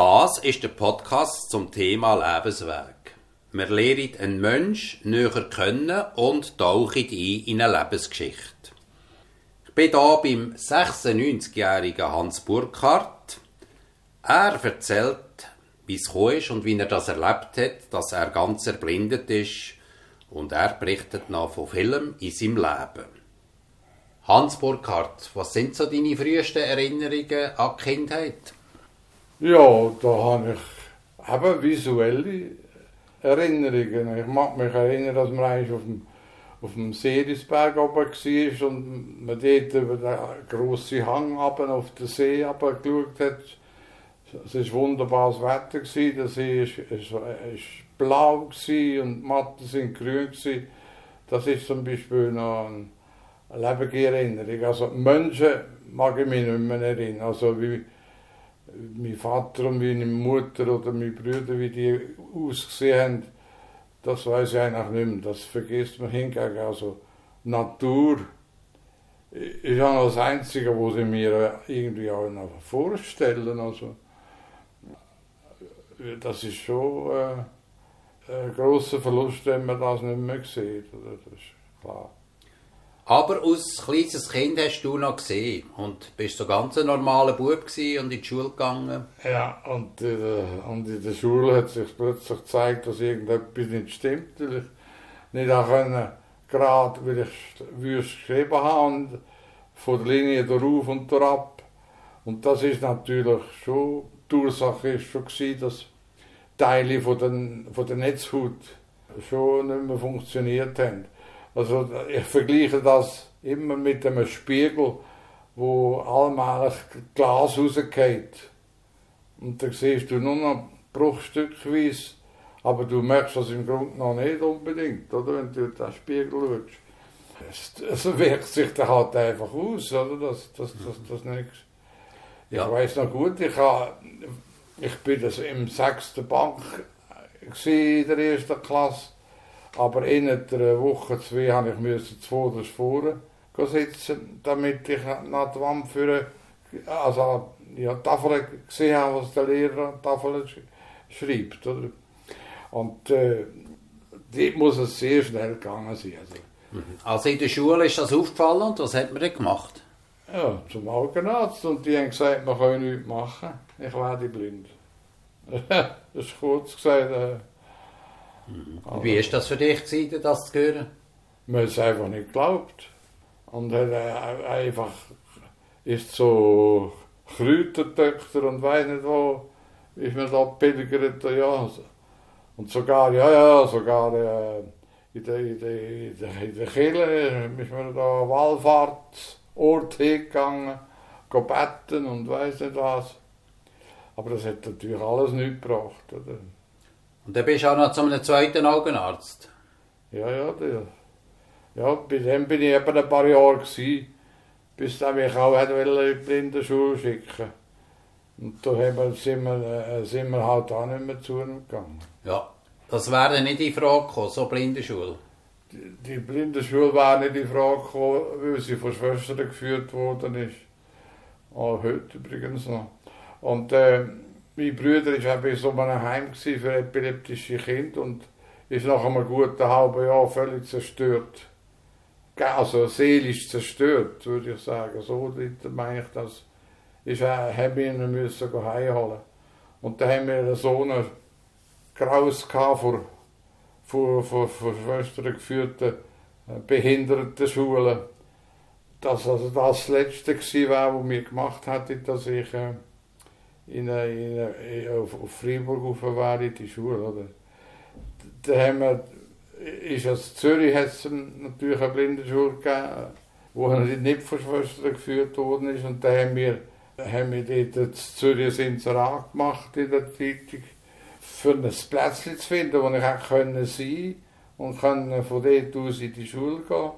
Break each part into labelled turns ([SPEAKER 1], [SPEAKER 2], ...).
[SPEAKER 1] Das ist der Podcast zum Thema Lebensweg. Wir lernen einen Mensch näher kennen und tauchen ein in eine Lebensgeschichte. Ich bin hier beim 96-jährigen Hans Burkhardt. Er erzählt, wie es ist und wie er das erlebt hat, dass er ganz erblindet ist. Und er berichtet noch von Film in seinem Leben. Hans Burkhardt, was sind so deine frühesten Erinnerungen an die Kindheit?
[SPEAKER 2] Ja, da habe ich eben visuelle Erinnerungen. Ich mag mich erinnern, dass man eigentlich auf dem, auf dem Seelisberg oben war und man dort über den grossen Hang auf den See geschaut hat. Es war wunderbares Wetter, der See war blau und die Matten sind grün. Das ist zum Beispiel noch eine lebendige Erinnerung. Also Menschen mag ich mich nicht mehr erinnern. Also wie, mein Vater und meine Mutter oder meine Brüder, wie die ausgesehen haben, das weiß ich eigentlich nicht mehr. Das vergisst man hingegen. Also Natur ist ja noch das Einzige, was ich mir irgendwie auch noch vorstellen. Also, das ist schon äh, ein großer Verlust, wenn man das nicht mehr sieht. Das ist klar.
[SPEAKER 1] Aber als kleines Kind hast du noch gesehen und bist so ganz ein normaler Bub und in die Schule gegangen.
[SPEAKER 2] Ja, und, äh, und in der Schule hat sich plötzlich gezeigt, dass irgendetwas nicht stimmt, weil ich nicht auch können, gerade weil ich wüst geschrieben habe und von der Linie darauf und ab. Und das ist natürlich schon, die Ursache ist schon gewesen, dass Teile von der, von der Netzhaut schon nicht mehr funktioniert haben. Also ich vergleiche das immer mit einem Spiegel, wo allmählich Glas rausgeht. Und dann siehst du nur noch bruchstückweise, aber du merkst das im Grunde noch nicht unbedingt, oder, wenn du in den Spiegel schaust. Es, es wirkt sich dann halt einfach aus, oder, das, das, das, das nichts. Ich ja. weiß noch gut, ich, hab, ich bin das im sechsten Bank in der ersten Klasse aber in einer Woche, zwei, habe ich müssen zuvorderst vorne sitzen, damit ich nach der Wand führen, also ja, Tafel gesehen habe, was der Lehrer an Tafel schreibt. Oder? Und äh, dort muss es sehr schnell gegangen sein. Also.
[SPEAKER 1] Mhm. also in der Schule ist das aufgefallen und was hat man denn gemacht?
[SPEAKER 2] Ja, zum Augenarzt und die haben gesagt, man kann nichts machen, ich werde blind. das ist kurz gesagt, äh,
[SPEAKER 1] Mhm. Wie ist das für dich, gewesen, das zu hören?
[SPEAKER 2] Man hat es einfach nicht geglaubt. Und hat äh, einfach ist so Kräutertöchter und weiß nicht wo, ist man da pilgert, ja. Und sogar, ja, ja, sogar äh, in der, in der, in der, in der Kirche ist man da Wallfahrtsort hingegangen, betten und weiß nicht was. Aber das hat natürlich alles nichts gebracht. Oder?
[SPEAKER 1] Und dann bist du auch noch zu einem zweiten Augenarzt.
[SPEAKER 2] Ja, ja, der. Ja, bei dem bin ich eben ein paar Jahre gewesen, bis er mich auch in die Blindenschule schicken Und da wir, sind, wir, äh, sind wir halt auch nicht mehr zu ihm gegangen.
[SPEAKER 1] Ja, das wäre nicht in Frage gekommen, so Blindenschule.
[SPEAKER 2] Die, die Blindenschule wäre nicht in Frage gekommen, weil sie von Schwestern geführt worden ist. Auch heute übrigens noch. Und äh, mein Bruder war in so einem Heim für epileptische Kinder und ist nach einem guten halben Jahr völlig zerstört. Also seelisch zerstört, würde ich sagen. So meine ich das. Ist, äh, haben wir ihn müssen heimholen. Und da haben wir so einen Graus vor, vor, vor, vor Schwestern geführten äh, Behindertenschulen. Dass also das, das Letzte war, was mir gemacht hat, dass ich äh, in, in, in, auf, auf Freiburg war in die Schule. Oder? Da haben wir, ist aus Zürich hat es natürlich eine Blindenschule gegeben, wo nicht von geführt worden ist. Und da haben wir, haben wir dort in Zürich ein gemacht in der Zeitung, für ein Plätzchen zu finden, wo ich auch können sein und können von dort aus in die Schule gehen.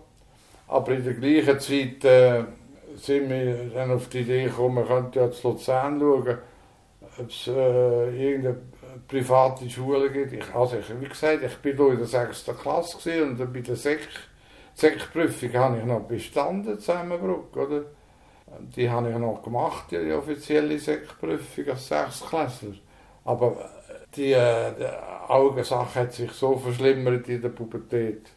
[SPEAKER 2] Aber in der gleichen Zeit äh, sind wir dann auf die Idee gekommen, man könnte ja zu Luzern schauen ob es äh, irgendeine private Schule gibt. Ich, also ich, wie gesagt, ich hier in der 6. Klasse und bei der Sek Sekprüfung habe ich noch bestanden, Zusammenbruck, oder? Die habe ich noch gemacht, die offizielle Sekprüfung als Sechsklässler. Aber die, äh, die Augensache hat sich so verschlimmert in der Pubertät,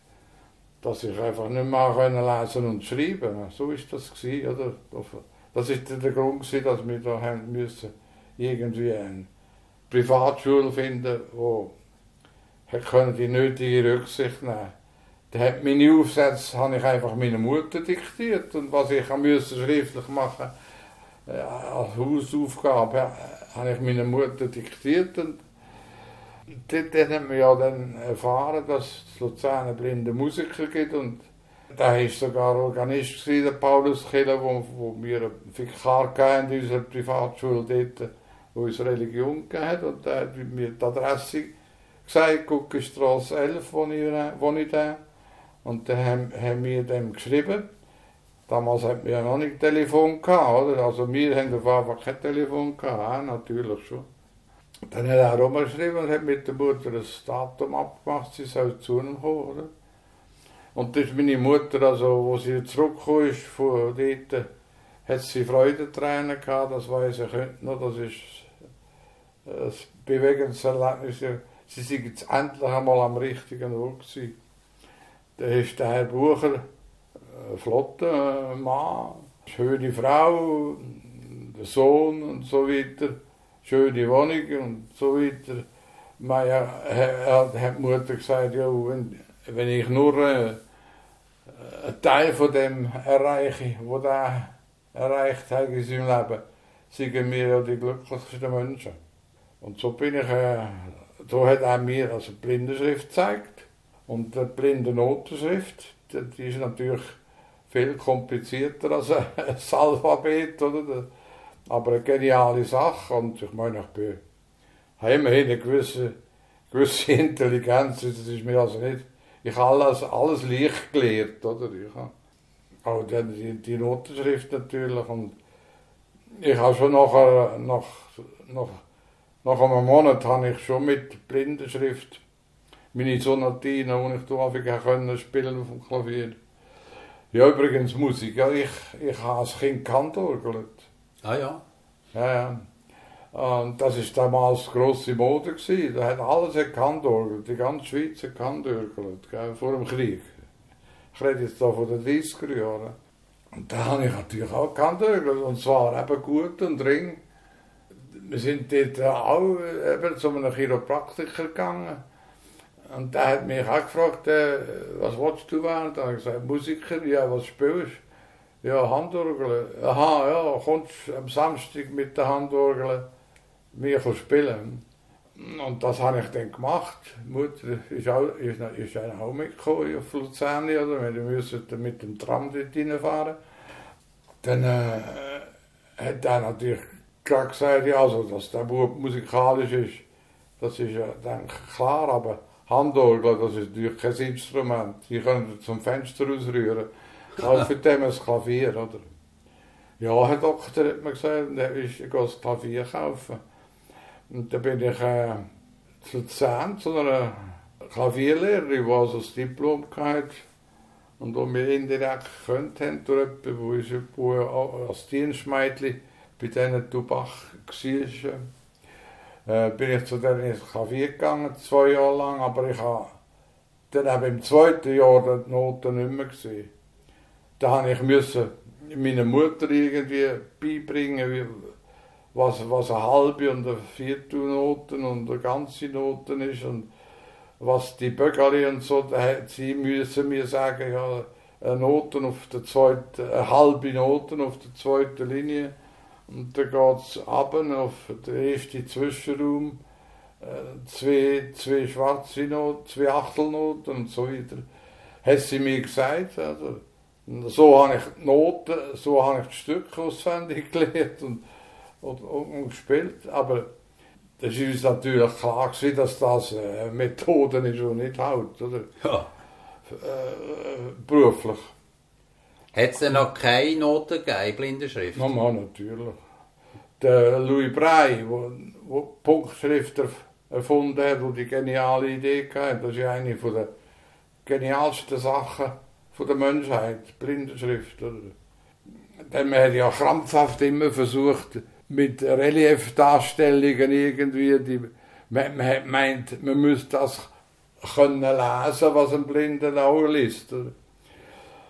[SPEAKER 2] dass ich einfach nicht mehr können lesen und schreiben So ist das gewesen, oder? Das ist der Grund gewesen, dass wir da haben müssen irgendwie eine Privatschule finden, wo können die nötige Rücksicht nehmen. Da hat meine Aufsätze habe ich einfach meiner Mutter diktiert und was ich musste schriftlich machen äh, als Hausaufgabe habe ich meiner Mutter diktiert und dort haben wir ja dann erfahren, dass es Luzern blinde Musiker gibt und da war sogar Organist, der Paulus Killer, wo, wo wir einen Vikar in unserer Privatschule dort, wo uns Religion gegeben hat und der hat mir die Adresse gesagt, Guckenstrasse 11, wo ich, wo ich da. Und dann haben, wir dem geschrieben. Damals hatten wir ja noch nicht Telefon gehabt, oder? Also wir haben auf einfach kein Telefon gehabt, natürlich schon. Dann hat er rumgeschrieben und hat mit der Mutter das Datum abgemacht, sie soll zu ihm kommen, oder? Und das ist meine Mutter, also, wo sie zurückgekommen ist von dort, hat sie Freudentränen gehabt, das weiß ich heute noch, das ist ein bewegendes Erlebnis. Sie sind jetzt endlich einmal am richtigen Ort gewesen. Da ist der Herr Bucher, ein flotter Mann, schöne Frau, der Sohn und so weiter schöne Wohnung und so weiter. Ja, er hat die Mutter gesagt, ja, wenn, wenn ich nur äh, einen Teil von dem erreiche, was er erreicht hat in seinem Leben, sind wir ja die glücklichsten Menschen. Und so bin ich, äh, so hat er mir also die Blindenschrift gezeigt. Und die blinde Notenschrift, die ist natürlich viel komplizierter als ein Alphabet, oder? Aber eine geniale Sache und ich meine, ich bin, habe immerhin eine gewisse, gewisse Intelligenz, das ist mir also nicht, ich habe alles, alles leicht gelehrt, oder? Ich habe auch dann die, die Notenschrift natürlich und ich habe schon nachher, nach, nach, nach einem Monat habe ich schon mit Blindenschrift meine Sonatinen, die ich da können spielen auf dem Klavier. Ja, übrigens Musik, ja, ich, ich habe als Kind Kantorgelt.
[SPEAKER 1] Ah ja.
[SPEAKER 2] Ja, ja. Und das war damals grosse Mode. Gewesen. Da hat alles gekannt, die ganze Schweiz gekannt, vor dem Krieg. Ich rede jetzt hier von den 30er Jahren. Und da habe ich natürlich auch gekannt, und zwar eben gut und dringend. Wir sind dort auch eben zu einem Chiropraktiker gegangen. Und der hat mich auch gefragt, was willst du werden? Da habe ich gesagt, Musiker, ja, was spielst? Ja, Handorgel. Aha, ja, kommst am Samstag mit der Handorgel mir spielen. Und das habe ich dann gemacht. Die Mutter ist auch, ist, ist auch mitgekommen auf Luzern? Wir mussten mit dem Tram dort reinfahren. Dann äh, hat er natürlich klar gesagt, ja, also, dass der Bub musikalisch ist, das ist ja dann klar, aber Handorgel, das ist natürlich kein Instrument. Die können zum Fenster ausrühren. Kaufen dem ein Klavier, oder? Ja, Herr Doktor, hat mir gesagt, ich gehe das Klavier kaufen. Und dann bin ich äh, zu Luzern zu einer Klavierlehrerin, die also das Diplom hatte und wo wir indirekt gekannt haben, durch jemanden, wo als Dienstmädchen bei diesen Tubach war. Äh, bin ich zu denen ins Klavier gegangen, zwei Jahre lang, aber ich habe dann eben im zweiten Jahr die Noten nicht mehr gesehen da habe ich meiner Mutter irgendwie beibringen, was, was eine halbe und eine Viertelnoten und eine ganze Noten ist und was die Böckali und so, da hat sie müssen mir sagen, ja, eine Noten auf der zweiten, eine halbe Noten auf der zweiten Linie und dann geht es ab auf den ersten Zwischenraum, äh, zwei, zwei schwarze Noten, zwei Achtelnoten und so weiter. Hat sie mir gesagt, also, so habe ich die Noten, so habe ich die Stücke auswendig gelernt und, und, und, gespielt. Aber das ist uns natürlich klar gewesen, dass das eine Methode ist und nicht Haut, oder?
[SPEAKER 1] Ja.
[SPEAKER 2] Äh, beruflich.
[SPEAKER 1] Hat es denn noch keine Noten gegeben, Blindenschrift?
[SPEAKER 2] Ja, natürlich. Der Louis Braille, der Punktschrift erfunden hat, der die geniale Idee hatte, das ist eine der genialsten Sachen der Menschheit, Blindenschrift. Denn man hat ja krampfhaft immer versucht, mit Reliefdarstellungen irgendwie, die, man, man meint, man müsste das können lesen, was ein blinder Auge liest.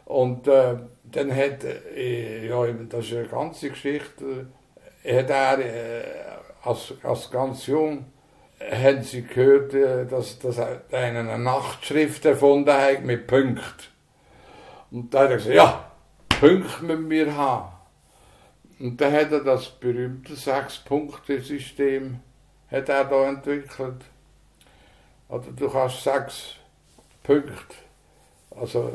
[SPEAKER 2] Und äh, dann hat, äh, ja, das ist eine ganze Geschichte, hat er äh, als, als ganz jung, haben sie gehört, äh, dass, dass er eine Nachtschrift erfunden hat mit Punkt. Und da hat er gesagt, ja, Punkt müssen wir haben. Und dann hat er das berühmte Sechs-Punkte-System entwickelt. Oder du kannst sechs Punkte, also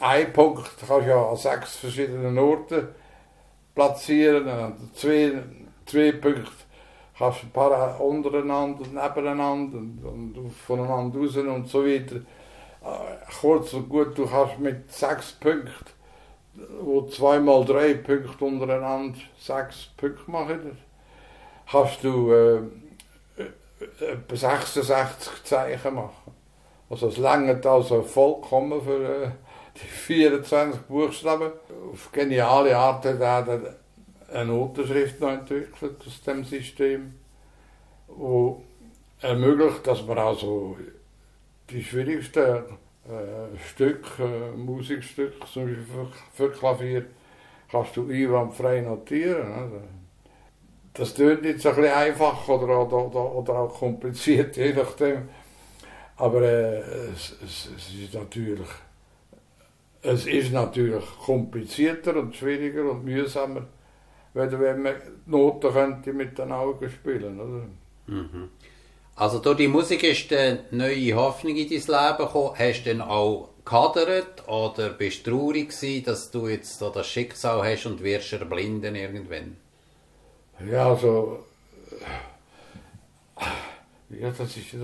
[SPEAKER 2] ein Punkt kannst du ja an sechs verschiedenen Orten platzieren. Und zwei, zwei Punkte kannst du ein paar untereinander und nebeneinander und, und voneinander raus und so weiter. Äh, kurz und gut, du kannst mit sechs Punkten, wo zweimal drei Punkte untereinander sechs Punkte machen, kannst du äh, äh etwa 66 Zeichen machen. Also es langt also vollkommen für äh, die 24 Buchstaben. Auf geniale Art hat er eine Notenschrift noch entwickelt aus dem System, wo ermöglicht, dass man also die schwierigsten äh, Stücke, äh, Musikstücke, zum Beispiel für, für Klavier, kannst du einwandfrei notieren. Oder? Das tönt jetzt ein bisschen einfach oder, oder, oder auch kompliziert, je nachdem. Aber äh, es, es, es, ist natürlich, es ist natürlich komplizierter und schwieriger und mühsamer wenn man Noten könnte mit den Augen spielen oder?
[SPEAKER 1] Mhm. Also durch die Musik ist eine neue Hoffnung in dein Leben gekommen. Hast du dann auch gehadert oder bist du traurig gewesen, dass du jetzt das Schicksal hast und wirst erblinden irgendwann?
[SPEAKER 2] Ja, also... Ja, das ist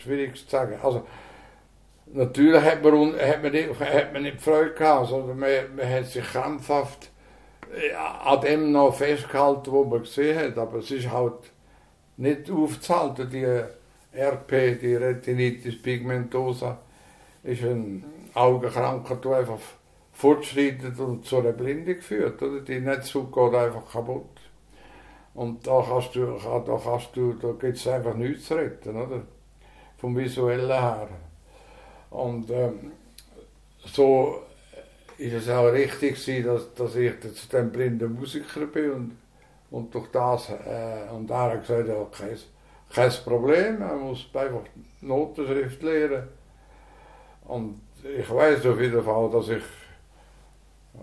[SPEAKER 2] schwierig zu sagen. Also, natürlich hat man, hat man, nicht, hat man nicht Freude gehabt, sondern man, man hat sich krampfhaft an dem noch festgehalten, was man gesehen hat, aber es ist halt nicht aufzuhalten. Die RP, die Retinitis pigmentosa, ist eine Augenkrankheit, die einfach fortschreitet und zu einer Blindung führt. Oder? Die Netzhaut geht einfach kaputt. Und da kannst du, da kannst du, da gibt es einfach nichts zu retten, oder? Vom Visuellen her. Und ähm, so ist es auch richtig gewesen, dass, dass ich zu dem blinden Musiker bin und, und durch das, äh, und er hat gesagt, ja, kein, kein Problem, er muss einfach Notenschrift lernen. Und ich weiß auf jeden Fall, dass ich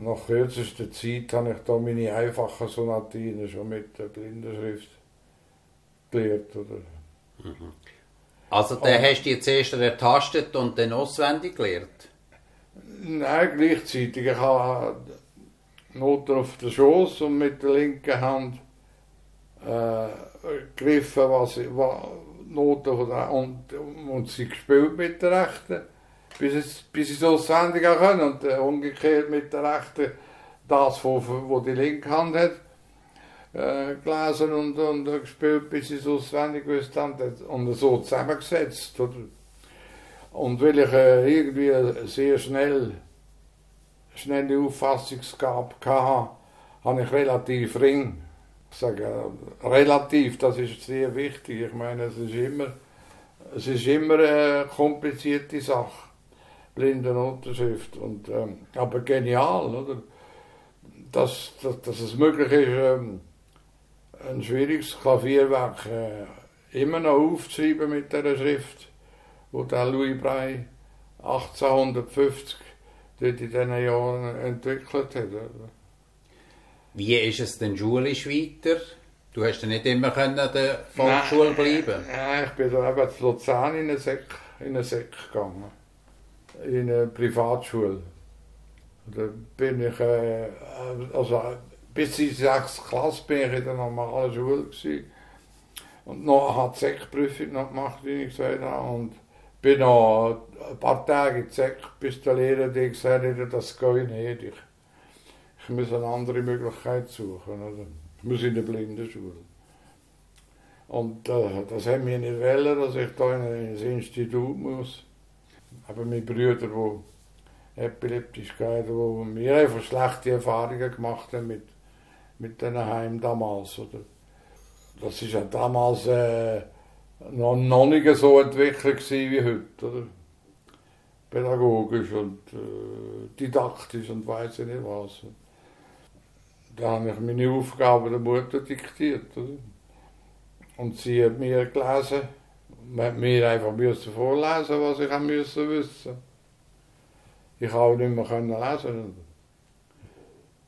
[SPEAKER 2] nach kürzester Zeit habe ich da meine einfachen Sonatinen schon mit der Blindenschrift gelernt. Oder?
[SPEAKER 1] Mhm. Also dann hast du jetzt erst ertastet und dann auswendig gelernt?
[SPEAKER 2] Nein, gleichzeitig. Ich habe Noten auf der Schoß und mit der linken Hand äh, gegriffen, was, was Noten von der, und, und sie gespielt mit der rechten, bis, es, bis ich es auswendig können und äh, umgekehrt mit der rechten das, wo, wo die linke Hand hat, äh, gelesen und, und gespielt, bis ich es auswendig gewusst habe und so zusammengesetzt. Oder? Und weil ich äh, irgendwie sehr schnell, schnelle Auffassungsgabe hatte, habe ich relativ ring, ich sage relativ, das ist sehr wichtig. Ich meine, es ist immer, es ist immer eine komplizierte Sache, Blindenunterschrift. Und, ähm, aber genial, oder? Dass, dass, dass es möglich ist, ähm, ein schwieriges Klavierwerk äh, immer noch aufzuschreiben mit dieser Schrift wo der Louis Braille 1850 dort in diesen Jahren entwickelt hat.
[SPEAKER 1] Wie ist es denn schulisch weiter? Du hast ja nicht immer können an der Volksschule bleiben.
[SPEAKER 2] Nein, ich bin da eben zu Luzern in eine in eine Sek gegangen. In eine Privatschule. Da bin ich, äh, also bis in die 6. Klasse bin ich in der normalen Schule gewesen. Und noch hat die Sekprüfung noch gemacht, wie ich gesagt habe. Und bin noch ein paar Tage in die bis der Lehrer die gesagt hat, das geht nicht. Ich, ich muss eine andere Möglichkeit suchen. Oder? Ich muss in eine Blindenschule. Und äh, das haben wir nicht wollen, dass ich da in ein Institut muss. Aber meine Brüder, die epileptisch hatten, die mir einfach schlechte Erfahrungen gemacht haben mit, mit den Heim damals. Oder? Das ist ja damals äh, noch, noch nicht so entwickelt wie heute. Oder? Pädagogisch und äh, didaktisch und weiß ich nicht was. Da habe ich meine Aufgaben der Mutter diktiert. Oder? Und sie hat mir gelesen. Mir einfach müssen vorlesen, was ich müssen wissen. Ich habe nicht mehr lesen.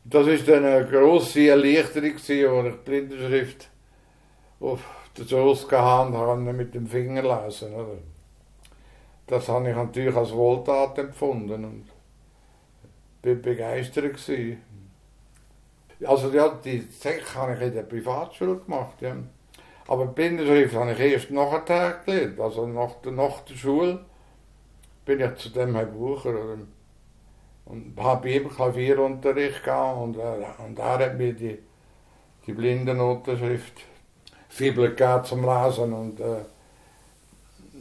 [SPEAKER 2] Das dann eine grosse Erleichterung, als ich Blindenschrift auf der Schoß gehabt habe, mit dem Finger lesen. Oder? Das habe ich natürlich als Wohltat empfunden und bin begeistert. Gewesen. Also ja, die Sek habe ich in der Privatschule gemacht. Ja. Aber Blindenschrift habe ich erst nachher gelernt. Also nach der, nach der Schule bin ich zu dem Herrn Bucher. Und habe eben Klavierunterricht gehabt und, äh, und er hat mir die, die Blindenunterschrift Fibel gegeben zum Lesen und äh,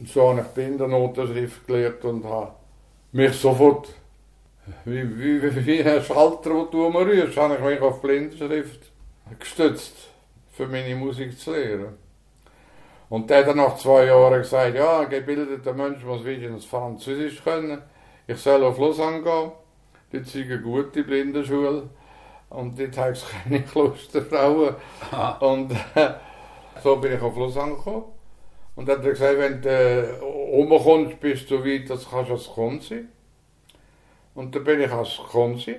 [SPEAKER 2] so habe ich Blindenunterschrift gelernt und habe mich sofort, wie, wie, wie ein Schalter, den du umrührst, habe ich mich auf Blindenschrift gestützt, für meine Musik zu lernen. Und der hat dann nach zwei Jahren gesagt, ja, ein gebildeter Mensch muss wenigstens Französisch können. Ich soll auf Lausanne gehen. Dort ist eine gute Blindenschule. Und dort habe ich keine Klosterfrauen. Und äh, so bin ich auf Lausanne gekommen. Und dann hat er gesagt, wenn du äh, umkommst, bist du weit, das kannst du als Konzi. Und dann bin ich als Konzi,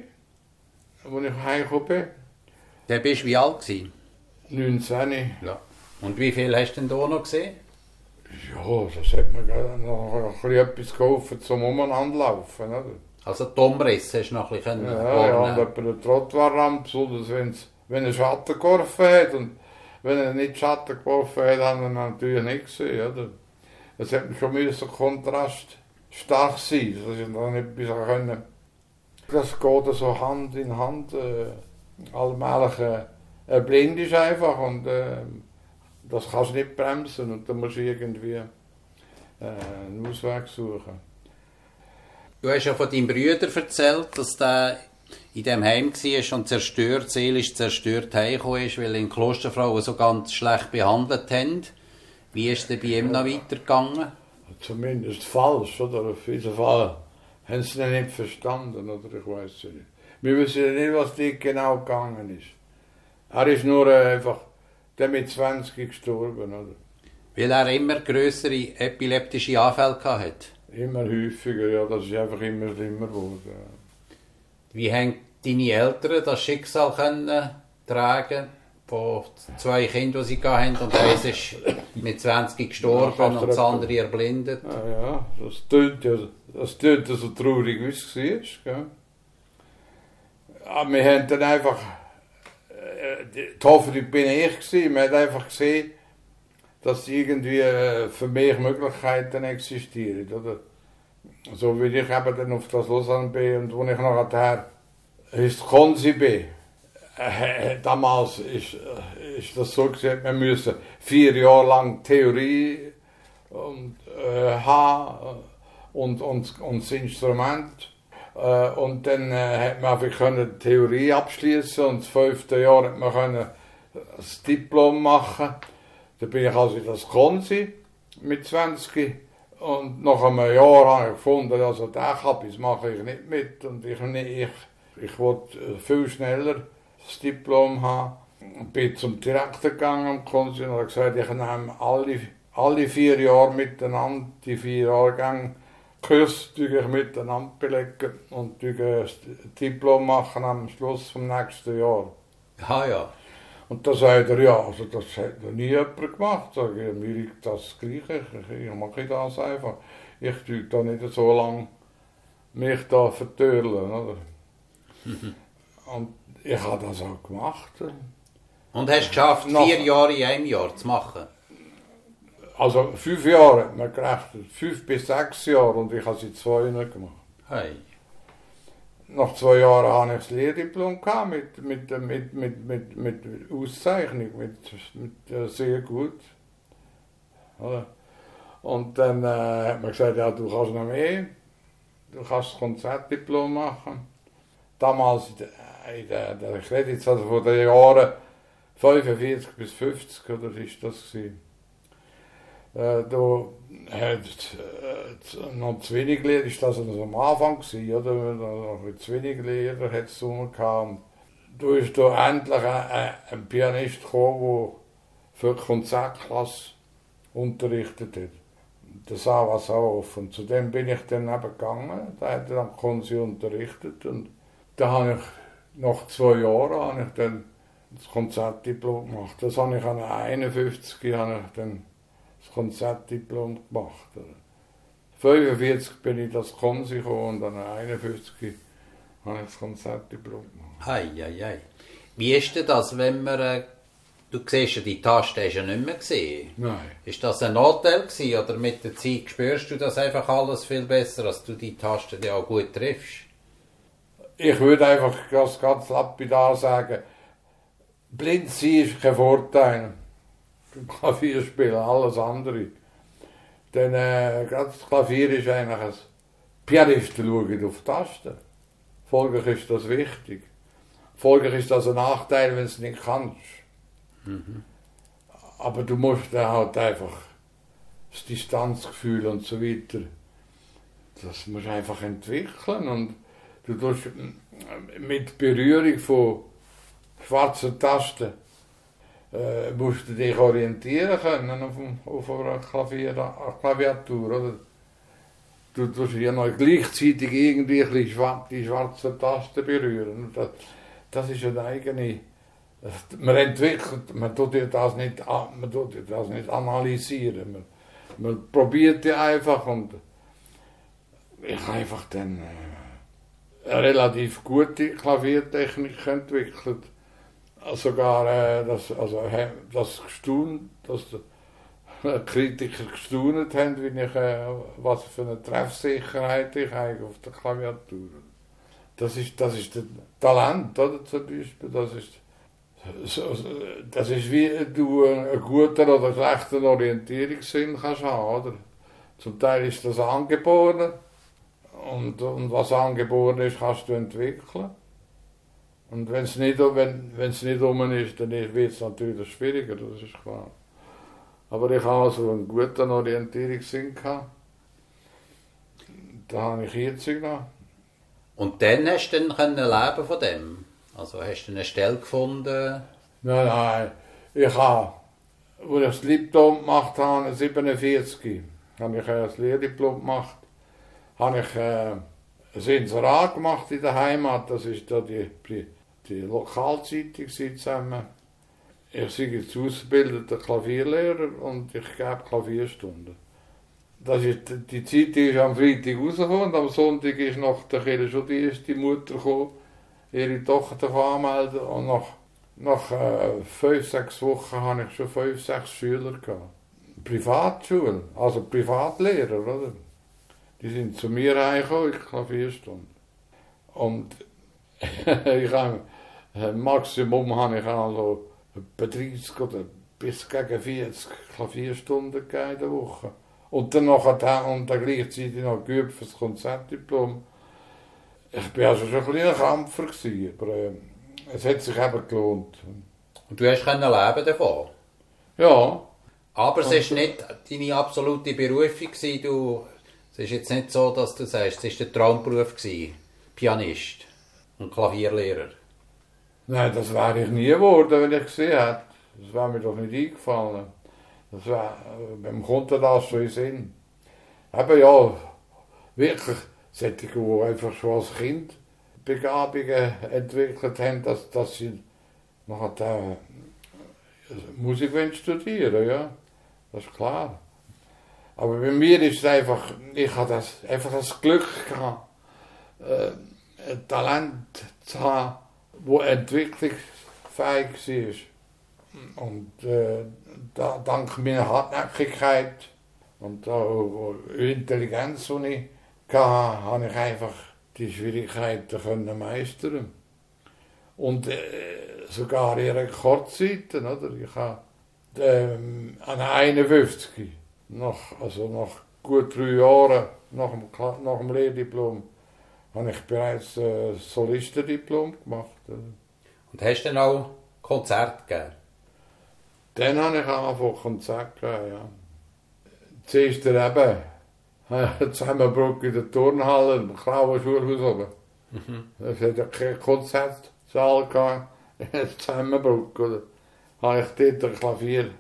[SPEAKER 2] als ich heimgekommen bin.
[SPEAKER 1] Dann bist du wie alt? Gewesen?
[SPEAKER 2] 19.
[SPEAKER 1] Ja. Und wie viel hast du denn da noch gesehen?
[SPEAKER 2] Ja, das hat mir noch ein bisschen etwas geholfen zum Umeinanderlaufen. Oder?
[SPEAKER 1] Also die Umriss hast du noch ein bisschen
[SPEAKER 2] Ja, ja, und etwa der Trottoirrampe, besonders wenn's, wenn er Schatten geworfen hat. Und wenn er nicht Schatten geworfen hat, hat er natürlich nicht gesehen. Oder? Es hat schon müssen Kontrast stark sein, dass ich da nicht können. Das geht so Hand in Hand. Äh, allmählich äh, äh, blind ist einfach und äh, das kannst du nicht bremsen und dann musst du irgendwie äh, einen Ausweg suchen.
[SPEAKER 1] Du hast ja von deinem Brüder erzählt, dass der in dem Heim war und zerstört, seelisch zerstört heimgekommen ist, weil ihn Klosterfrauen so ganz schlecht behandelt haben. Wie ist es bei ihm noch weitergegangen?
[SPEAKER 2] Zumindest falsch, oder? Auf jeden Fall haben sie ihn nicht verstanden, oder? Ich weiß es nicht. Wir wissen ja nicht, was dort genau gegangen ist. Er ist nur äh, einfach der mit 20 gestorben, oder?
[SPEAKER 1] Weil er immer größere epileptische Anfälle hatte.
[SPEAKER 2] Immer häufiger, ja, das ist einfach immer schlimmer geworden.
[SPEAKER 1] Wie haben deine Eltern das Schicksal können tragen von zwei Kindern, die sie hatten und eins ist mit 20 gestorben und das andere erblindet?
[SPEAKER 2] Ja, ja, das tönt ja, das tönt ja so traurig, wie es war. Gell? Ja, wir haben dann einfach, die Hoffnung bin ich gewesen, wir haben einfach gesehen, dass irgendwie äh, für mich Möglichkeiten existieren. Oder? So wie ich eben dann auf das Lausanne bin und wo ich nachher ist Konzi bin. Äh, damals ist, äh, ist das so gesagt, wir müssen vier Jahre lang Theorie und, äh, haben und, und, und das Instrument. Äh, und dann äh, hat man einfach können Theorie abschließen und das fünfte Jahr hat man können das Diplom machen. Da bin ich also in das Konzi mit 20 und nach einem Jahr habe ich gefunden, also den Kabis mache ich nicht mit und ich, ich, ich wollte viel schneller das Diplom haben. Und bin zum Direktor gegangen am Konzi und habe gesagt, ich nehme alle, alle vier Jahre miteinander, die vier Jahrgänge Kurs miteinander belegen und Diplom machen am Schluss vom nächsten Jahr.
[SPEAKER 1] Ah ja.
[SPEAKER 2] Und da sagt er, ja, also das hat noch nie jemand gemacht. Sag ich, mir liegt das Gleiche, ich, ich mache das einfach. Ich tue da nicht so lange mich da vertörlen, oder? Und ich habe das auch gemacht.
[SPEAKER 1] Und hast es geschafft, vier Jahre in einem Jahr zu machen?
[SPEAKER 2] Also fünf Jahre hat man gerechnet, fünf bis sechs Jahre und ich habe sie zwei nicht gemacht.
[SPEAKER 1] Hey.
[SPEAKER 2] Nach zwei Jahren habe ich das Lehrdiplom gehabt, mit, mit, mit, mit, mit, mit Auszeichnung, mit, mit äh, sehr gut. Oder? Und dann äh, hat man gesagt, ja, du kannst noch mehr, du kannst das Konzertdiplom machen. Damals in der, der, ich rede jetzt also von den Jahren 45 bis 50, oder ist das gewesen. Äh, da hat äh, noch zu wenig Lehrer, ist das also am Anfang gewesen, oder? Noch zu wenig Lehrer hat es gehabt. Da ist da endlich ein, ein Pianist gekommen, der für die Konzertklasse unterrichtet hat. Der Sava Sauf. Und zu dem bin ich dann eben gegangen. Da hat er dann Konzi unterrichtet. Und da habe ich, nach zwei Jahren, habe ich dann das Konzertdiplom gemacht. Das habe ich an 51 habe ich dann das Konzertdiplom gemacht. 45 bin ich das Konzi gekommen und an 51 habe ich das Konzertdiplom gemacht.
[SPEAKER 1] Hei, hei, hei. Wie ist denn das, wenn man... Äh, du siehst ja, die Taste hast ja nicht mehr gesehen.
[SPEAKER 2] Nein.
[SPEAKER 1] Ist das ein Nachteil gewesen, oder mit der Zeit spürst du das einfach alles viel besser, dass du die Tasten ja auch gut triffst?
[SPEAKER 2] Ich würde einfach ganz, ganz lapidar sagen, blind sein ist kein Vorteil. Beim Klavierspielen, alles andere. Denn äh, gerade das Klavier ist eigentlich ein Pianisten schauen auf die Tasten. Folglich ist das wichtig. Folglich ist das ein Nachteil, wenn du es nicht kannst.
[SPEAKER 1] Mhm.
[SPEAKER 2] Aber du musst dann halt einfach das Distanzgefühl und so weiter, das musst du einfach entwickeln und du tust mit Berührung von schwarzen Tasten äh, musst du dich orientieren können auf, auf einer Klavier, Klaviatur, oder? Du tust ja noch gleichzeitig irgendwie ein bisschen die schwarzen Tasten berühren. Das, das ist eine eigene man entwickelt, man tut das nicht, man tut das nicht analysieren. Man, man probiert die einfach und ich habe einfach dann äh, eine relativ gute Klaviertechnik entwickelt. Sogar äh, das, also, das gestaunt, dass die Kritiker gestaunt haben, wie ich, äh, was für eine Treffsicherheit ich habe auf der Klaviatur. Das ist, das ist das Talent, oder, zum Beispiel. Das ist, das ist wie du einen guten oder schlechten Orientierungssinn kannst haben, oder? Zum Teil ist das angeboren und, und was angeboren ist, kannst du entwickeln. Und wenn's nicht, wenn es nicht um ist, dann wird es natürlich schwieriger, das ist klar. Aber ich habe also einen guten Orientierungssinn gehabt. Da habe ich jetzt noch.
[SPEAKER 1] Und dann hast du dann leben von dem? Also hast du eine Stelle gefunden?
[SPEAKER 2] Nein, nein. Ich habe, als ich das Diplom gemacht habe, 1947, habe ich ein Lehrdiplom gemacht, habe ich äh, ein Inserat gemacht in der Heimat. Das ist da die, die Lokalzeitung zusammen. Ich bin jetzt ausgebildeter Klavierlehrer und ich gebe Klavierstunden. Das ist, die Zeitung ist am Freitag rausgekommen und am Sonntag ist nach der Kirche schon die erste Mutter gekommen ihre Tochter anmelden und nach, nach äh, fünf, sechs Wochen hatte ich schon fünf, sechs Schüler. Gehabt. Privatschule, also Privatlehrer, oder? Die sind zu mir reingekommen, ich Klavierstunde. Und ich habe, Maximum habe ich also etwa 30 oder bis gegen 40 Klavierstunden in der Woche. Und dann noch und dann gleichzeitig noch geübt für das Konzertdiplom. Ich war also schon ein bisschen ein Kämpfer, gewesen, aber äh, es hat sich eben gelohnt.
[SPEAKER 1] Und du hast können leben davon?
[SPEAKER 2] Ja.
[SPEAKER 1] Aber es war nicht deine absolute Berufung. Gewesen. Du, es ist jetzt nicht so, dass du sagst, es war der Traumberuf. Gewesen. Pianist und Klavierlehrer.
[SPEAKER 2] Nein, das wäre ich nie geworden, wenn ich gesehen hätte. Das wäre mir doch nicht eingefallen. Das wär, wem kommt das so in Sinn? Eben ja, wirklich solche, die einfach schon als Kind Begabungen entwickelt haben, dass, dass sie nachher äh, Musik studieren ja. Das ist klar. Aber bei mir ist es einfach, ich habe das, einfach das Glück gehabt, äh, Talent zu haben, das entwicklungsfähig war. Und äh, da, dank meiner Hartnäckigkeit und auch Intelligenz, die ich hatte, habe ich einfach die Schwierigkeiten können meistern Und äh, sogar in Rekordzeiten, oder? Ich habe ähm, an 51, nach, also nach gut drei Jahren nach dem, nach dem Lehrdiplom, habe ich bereits äh, Solistendiplom gemacht. Oder?
[SPEAKER 1] Und hast du dann auch Konzerte gegeben?
[SPEAKER 2] Dann habe ich angefangen Konzerte gegeben, ja. Zuerst eben Zusammenbruch in der Turnhalle, im Klauen Schulhaus oben. Mhm. Es hat ja keinen Konzertsaal gehabt. Zusammenbruch, oder? Habe ich dort ein Klavier.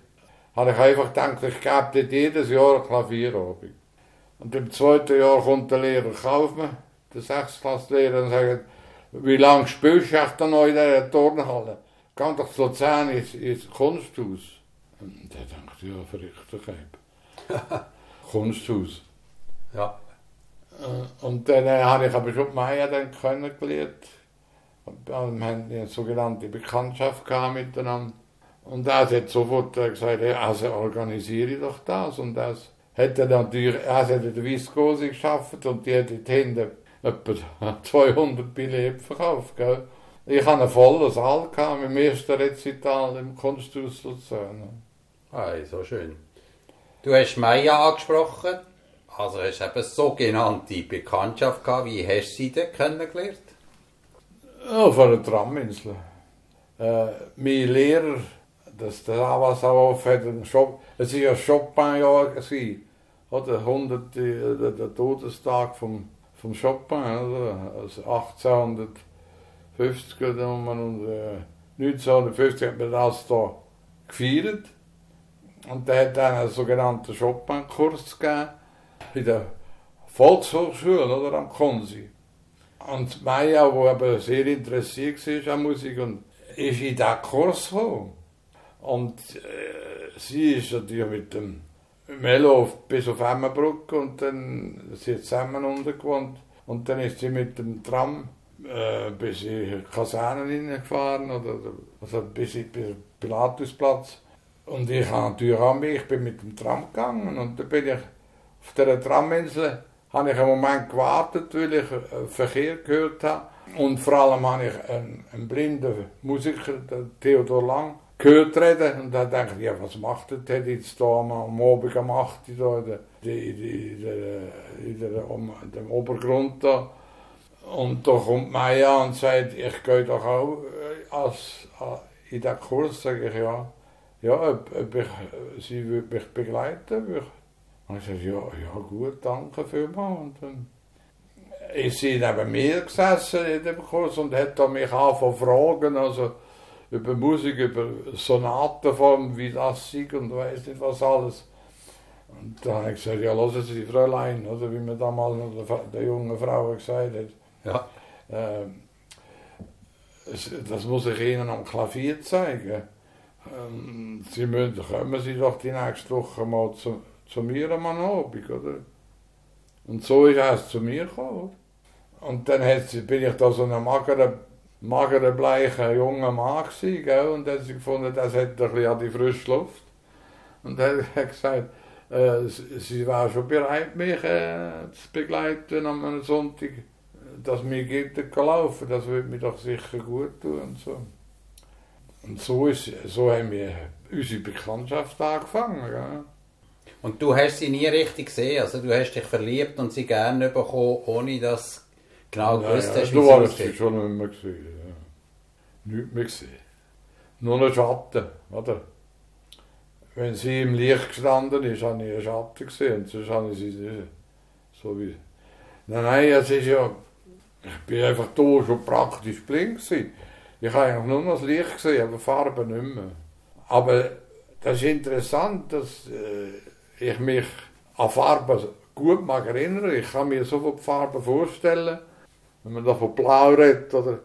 [SPEAKER 2] Habe ich einfach gedacht, ich gebe dort jedes Jahr ein Klavierabend. Und im zweiten Jahr kommt der Lehrer Kaufmann, der Sechstklasslehrer, und sagt, wie lange spielst du echt noch in dieser Turnhalle? Geh doch zu Luzern ins, ins Kunsthaus. Und der denkt, ja, verrückt, ich Kunsthaus.
[SPEAKER 1] Ja.
[SPEAKER 2] Äh, und dann äh, habe ich aber schon Maya dann kennengelernt. Wir haben eine sogenannte Bekanntschaft gehabt miteinander. Und er hat sofort gesagt, hey, also organisiere doch das. Und das hat er natürlich, er hat in der Viskose geschafft und die hat hinten etwa 200 Billette verkauft. Gell? Ich hatte einen vollen Saal gehabt, dem ersten Rezital im Kunsthaus Luzern.
[SPEAKER 1] Ah, so schön. Du hast Maya angesprochen. Also hast du eben eine sogenannte Bekanntschaft gehabt. Wie hast du sie denn kennengelernt?
[SPEAKER 2] Von der Traminsel. Äh, mein Lehrer, das der Avasauf hat einen Shop, es war ja Chopin-Jahr, oder? 100, der, der Todestag vom, vom Chopin, oder? Also 1850 und äh, 1950 hat man das da gefeiert. Und der hat dann einen sogenannten Chopin-Kurs gegeben in der Volkshochschule oder am Konsi. Und Maya, die aber sehr interessiert war an Musik, und ist in diesen Kurs gekommen. Und äh, sie ist natürlich mit dem Melo bis auf Emmenbrück und dann sie hat zusammen untergewohnt. Und dann ist sie mit dem Tram äh, bis in Kasernen hineingefahren, oder, also bis in den Pilatusplatz. Und ich habe natürlich auch mich, ich bin mit dem Tram gegangen und dann bin ich auf dieser Traminsel habe ich einen Moment gewartet, weil ich äh, Verkehr gehört habe. Und vor allem habe ich einen, einen blinden Musiker, Theodor Lang, gehört reden. Und da dachte ich, ja, was macht der jetzt da am, am Abend um 8 da in, in, dem Obergrund da. Und da kommt Maya und sagt, ich gehe doch auch als, in den Kurs, sage ich ja. Ja, ob, sie würde mich begleiten. würde. Und ich sagte, ja, ja gut, danke vielmals. Und dann ist sie neben mir gesessen in dem Kurs und hat mich angefangen fragen, also über Musik, über Sonatenform, wie das sei und weiß nicht was alles. Und dann habe ich gesagt, ja, lassen Sie, Fräulein, oder wie man damals der, der jungen Frau gesagt hat.
[SPEAKER 1] Ja.
[SPEAKER 2] Äh, das muss ich Ihnen am Klavier zeigen. Ähm, Sie müssen, kommen Sie doch die nächste Woche mal zu, zu mir am Abend, oder? Und so ist er zu mir gekommen. Und dann hat, bin ich da so ein magerer, magerer bleicher junger Mann gewesen, gell? und dann hat sie gefunden, das hat ein bisschen an die frische Luft. Und dann hat er gesagt, äh, sie war schon bereit, mich äh, zu begleiten am Sonntag, dass mir geht laufen, das würde mir doch sicher gut tun und so. Und so, ist, so haben wir unsere Bekanntschaft angefangen. Gell?
[SPEAKER 1] Und du hast sie nie richtig gesehen, also du hast dich verliebt und sie gerne bekommen, ohne dass genau gewusst
[SPEAKER 2] ja,
[SPEAKER 1] hast,
[SPEAKER 2] wie es aussieht. schon mehr gesehen, ja. Nicht mehr gesehen. Nur ein Schatten, oder? Wenn sie im Licht gestanden ist, habe ich einen Schatten gesehen, sonst habe ich sie nicht. So wie... Nein, nein, es ist ja... Ich bin einfach da schon praktisch blind gewesen. Ich habe eigentlich nur noch das Licht gesehen, aber Farbe nicht mehr. Aber das ist interessant, dass... Äh, ich mich an Farben gut mag erinnern. Ich kann mir so viele Farben vorstellen. Wenn man da von Blau redet oder,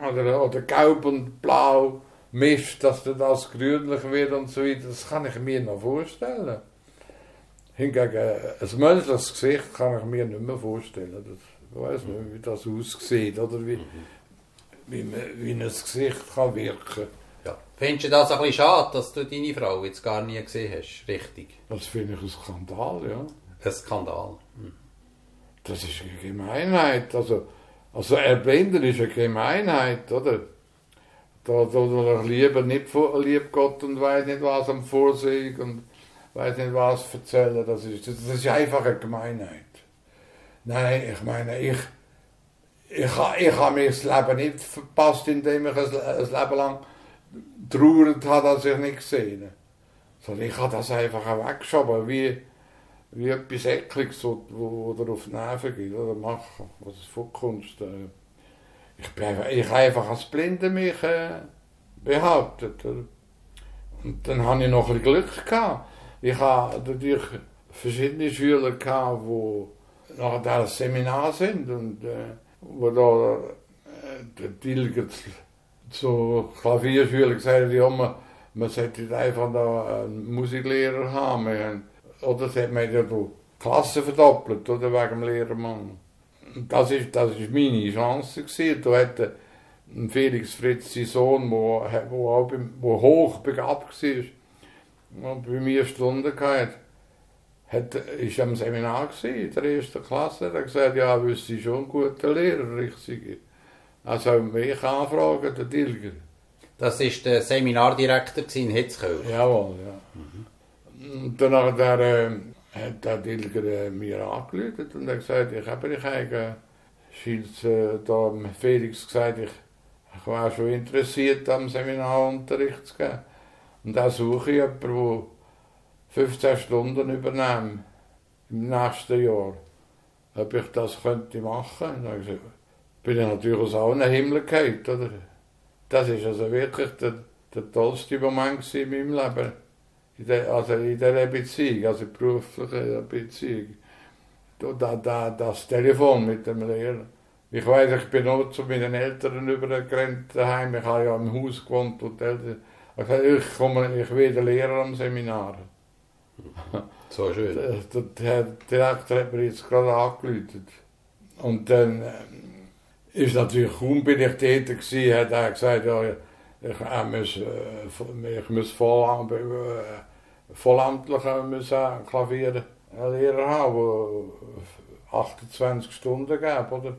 [SPEAKER 2] oder, oder Gelb und Blau mischt, dass das grünlich wird und so weiter, das kann ich mir noch vorstellen. Hingegen ein menschliches Gesicht kann ich mir nicht mehr vorstellen. Das, ich weiß nicht, wie das aussieht oder wie, wie, wie ein Gesicht kann wirken.
[SPEAKER 1] Ja. Findest du das ein bisschen schade, dass du deine Frau jetzt gar nie gesehen hast? Richtig?
[SPEAKER 2] Das finde ich ein Skandal, ja.
[SPEAKER 1] Ein Skandal?
[SPEAKER 2] Hm. Das ist eine Gemeinheit. Also, also Erblindern ist eine Gemeinheit, oder? Da, da, da lieber nicht lieb Gott und weiß nicht was am Vorsehen und weiß nicht was erzählen. Das ist, das ist einfach eine Gemeinheit. Nein, ich meine, ich, ich, ich habe mir das Leben nicht verpasst, indem ich ein, Leben lang traurig habe, dass ich nicht gesehen habe. Sondern ich habe das einfach weggeschoben, wie, wie etwas Ekliges, wo, wo, wo dir auf die Nerven geht, oder machen, was es vorkommst. Äh. Ich, bin ich einfach als Blinde mich äh, behauptet. Oder? Und dann hatte ich noch ein Glück. Gehabt. Ich hatte natürlich verschiedene Schüler, gehabt, die nach diesem Seminar sind und äh, wo da äh, der Tilger zu Klavierschüler gesagt hat, ja, man, man sollte einfach da einen Musiklehrer haben. Oder sie hat man ja die Klasse verdoppelt, oder, wegen dem Lehrermann. Das ist, das ist meine Chance gewesen. Da hatte ein Felix Fritz, sein Sohn, wo, wo, auch, wo hoch begabt war, und bei mir Stunden gehabt hat, ist am Seminar gewesen, in der ersten Klasse, hat gesagt, ja, wüsste schon ein guter Lehrer, richtig. Also mich anfragen, der Dilger.
[SPEAKER 1] Das war der Seminardirektor in Hitzkirch?
[SPEAKER 2] Jawohl, ja. Mhm. Und danach der, äh, hat der Dilger äh, mir angerufen und hat gesagt, ich habe dich eigentlich, scheint äh, Felix gesagt, ich, ich war schon interessiert, am Seminarunterricht zu geben. Und da suche ich jemanden, der 15 Stunden übernehmen im nächsten Jahr. Ob ich das könnte machen. Dann ich, bin ich natürlich aus allen Himmel gefallen, oder? Das ist also wirklich der, der tollste Moment in meinem Leben. In der, also in dieser Beziehung, also beruflichen Beziehung. Da, da, das Telefon mit dem Lehrer. Ich weiß, ich bin auch zu meinen Eltern übergerannt daheim. Ich habe ja im Haus gewohnt und Eltern. Ich, ich, komme, ich werde Lehrer am Seminar.
[SPEAKER 1] So schön.
[SPEAKER 2] Der, der Direktor hat mir jetzt gerade angerufen. Und dann äh, ist natürlich, kaum bin ich tätig gewesen, hat er gesagt, ja, ich, er muss, äh, ich muss voll, vollamtlich müssen Klavier Lehrer haben, der 28 Stunden geben, oder?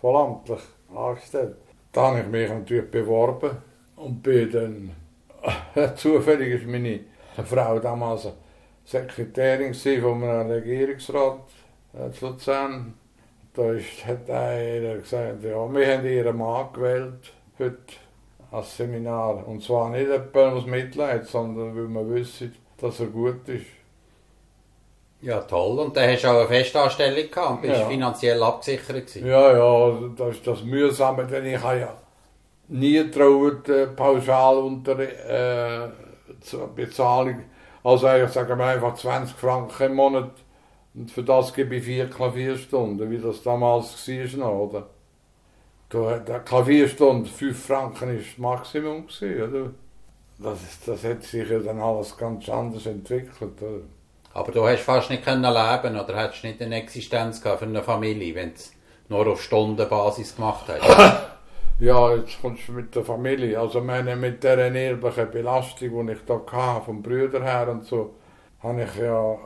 [SPEAKER 2] Vollamtlich angestellt. Da habe ich mich natürlich beworben und bin dann, zufällig ist meine Frau damals Sekretärin von einem Regierungsrat in Luzern. Da ist, hat einer gesagt, ja, wir haben ihren Mann gewählt heute als Seminar. Und zwar nicht etwa aus Mitleid, sondern weil wir wissen, dass er gut ist.
[SPEAKER 1] Ja, toll. Und dann hast du auch eine Festanstellung gehabt und bist ja. finanziell abgesichert gewesen.
[SPEAKER 2] Ja, ja, das ist das Mühsame, denn ich habe ja nie getraut, äh, pauschal unter äh, Bezahlung also ich sage mal einfach 20 Franken im Monat und für das gebe ich vier Klavierstunden, wie das damals war noch, oder? Der Klavierstunde, 5 Franken war das Maximum, gewesen, oder? Das, das hat sich ja dann alles ganz anders entwickelt, oder?
[SPEAKER 1] Aber du hast fast nicht können leben oder hättest nicht eine Existenz gehabt für eine Familie, wenn du nur auf Stundenbasis gemacht hast.
[SPEAKER 2] Ja, jetzt kommst du mit der Familie. Also meine, mit der erblichen Belastung, die ich da hatte, vom Brüder her und so, habe ich ja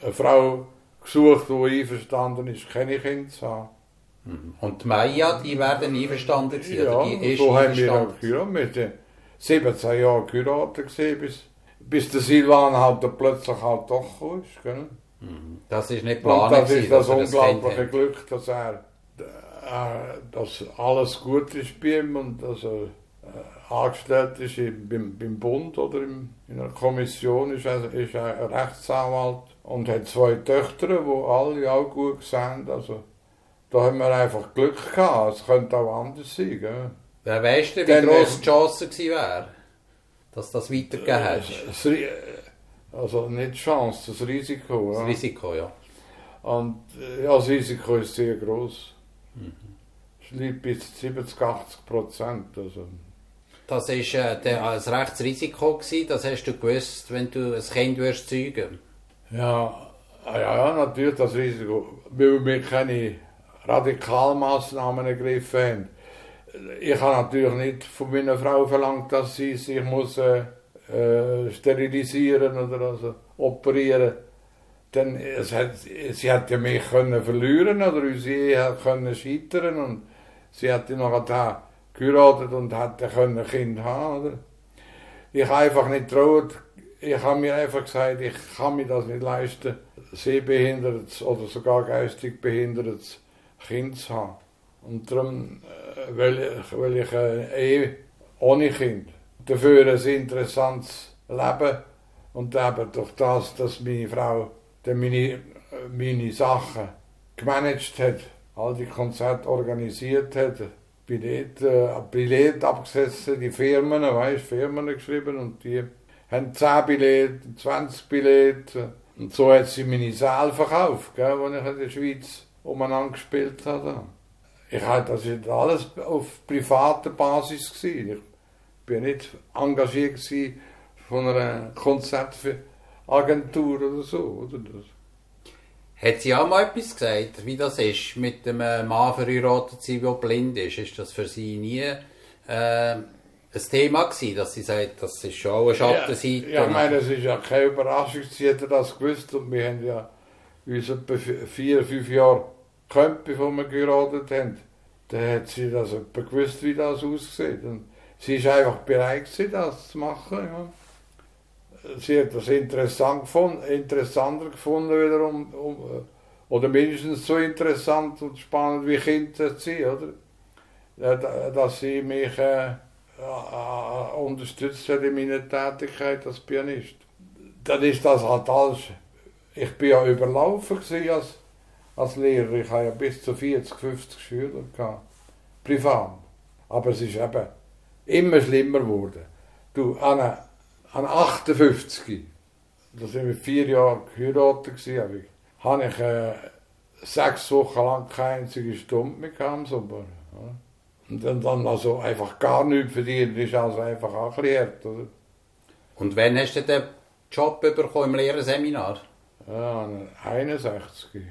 [SPEAKER 2] eine Frau gesucht, die einverstanden ist, keine Kinder zu haben.
[SPEAKER 1] Mhm. Und die Maya, die werden einverstanden
[SPEAKER 2] gewesen, ja, die ist so haben wir auch geheiratet. Mit 17 Jahren geheiratet gesehen, bis, bis der Silvan halt plötzlich halt doch kam.
[SPEAKER 1] Mhm. Das ist nicht geplant.
[SPEAKER 2] das ist das unglaubliche Glück, dass er äh, dass alles gut ist bei ihm und dass er äh, angestellt ist beim, beim Bund oder im, in einer Kommission, ist er, ist er Rechtsanwalt und hat zwei Töchter, die alle auch gut sind. Also, da haben wir einfach Glück gehabt. Es könnte auch anders sein. Gell?
[SPEAKER 1] Wer weiss denn, wie groß die Chance gewesen wäre, dass das weitergegeben hast?
[SPEAKER 2] Also nicht die Chance, das Risiko.
[SPEAKER 1] Das ja. Risiko, ja.
[SPEAKER 2] Und ja, das Risiko ist sehr groß. Es liegt bis 70, 80 Prozent. Also.
[SPEAKER 1] Das war äh, der, ein Rechtsrisiko, gewesen, das hast du gewusst, wenn du ein Kind wirst zeugen
[SPEAKER 2] ja, ja, ja, natürlich das Risiko, weil wir keine Radikalmaßnahmen ergriffen haben. Ich habe natürlich nicht von meiner Frau verlangt, dass sie sich muss, äh, äh, sterilisieren oder also operieren dann, es hat, sie hätte mich können verlieren oder unsere Ehe können scheitern und sie hätte noch da geheiratet und hätte können Kind haben, oder? Ich habe einfach nicht traut. Ich habe mir einfach gesagt, ich kann mir das nicht leisten, sehbehindertes oder sogar geistig behindertes Kind zu haben. Und darum äh, will ich, will ich eine Ehe ohne Kind. Dafür ein interessantes Leben und eben durch das, dass meine Frau meine, meine Sachen gemanagt hat, all die Konzerte organisiert hat, Billett, äh, Billett abgesessen, die Firmen, weißt, Firmen geschrieben und die haben 10 Billette, 20 Billette und so hat sie meine Saal verkauft, gell, wo ich in der Schweiz umeinander gespielt habe. Ich hatte das ist alles auf privater Basis gewesen. Ich bin nicht engagiert von einer Konzertagentur oder so, oder das.
[SPEAKER 1] Hat sie auch mal etwas gesagt, wie das ist, mit einem Mann verheiratet zu sein, der blind ist? Ist das für sie nie äh, ein Thema gewesen, dass sie sagt, das ist schon eine Schattenseite?
[SPEAKER 2] Ja, ja ich meine, es ist ja keine Überraschung, sie hat das gewusst und wir haben ja uns etwa vier, fünf Jahre gekannt, bevor wir geheiratet haben. Da hat sie das etwa gewusst, wie das aussieht. Und sie ist einfach bereit das zu machen. Ja sie hat das interessant gefunden, interessanter gefunden wiederum, um, oder mindestens so interessant und spannend wie Kinder zu sein, oder? Dass sie mich äh, äh, unterstützt hat in meiner Tätigkeit als Pianist. Dann ist das halt alles, ich bin ja überlaufen als, als Lehrer, ich habe ja bis zu 40, 50 Schüler gehabt, privat. Aber es ist eben immer schlimmer geworden. Du, Anna, an 58, da sind wir vier Jahre geheiratet, gewesen, habe ich äh, sechs Wochen lang keine einzige Stunde mehr am Sommer. Ja. Und dann, dann also einfach gar nichts verdient, ist also einfach erklärt. Oder?
[SPEAKER 1] Und wann hast du den Job bekommen im Lehrerseminar?
[SPEAKER 2] Ja, 61.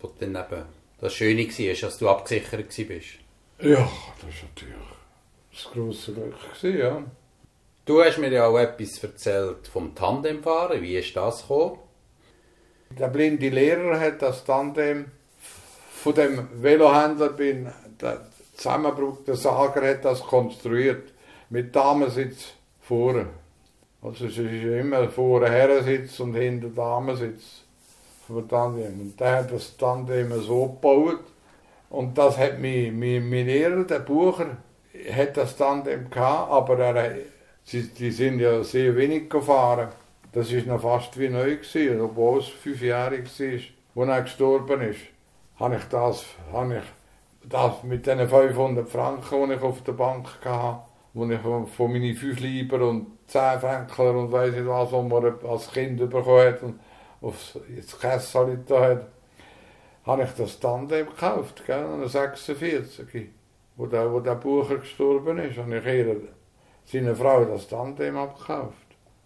[SPEAKER 1] Wo dann eben das Schöne war, dass du abgesichert warst?
[SPEAKER 2] Ja, das war natürlich das grosse Glück, ja.
[SPEAKER 1] Du hast mir ja auch etwas erzählt vom Tandemfahren. Wie ist das gekommen?
[SPEAKER 2] Der blinde Lehrer hat das Tandem von dem Velohändler bin der Zusammenbruch der Sager hat das konstruiert mit Damensitz vorne. Also es ist immer vorne Herrensitz und hinten Damensitz vom Tandem. Und der hat das Tandem so gebaut und das hat mein, mein, mein Lehrer, der Bucher, hat das Tandem gehabt, aber er Sie, die sind ja sehr wenig gefahren. Das ist noch fast wie neu gewesen, obwohl es fünfjährig war, als er gestorben ist. Habe ich das, habe ich das mit den 500 Franken, die ich auf der Bank hatte, die ich von meinen fünf Lieber und zehn Frankler und weiss nicht was, was man als Kind bekommen hat aufs Kessel da hat, habe ich das Tandem gekauft, gell, 46, wo der, wo der Bucher gestorben ist, habe ich eher seine Frau das Tandem abgekauft.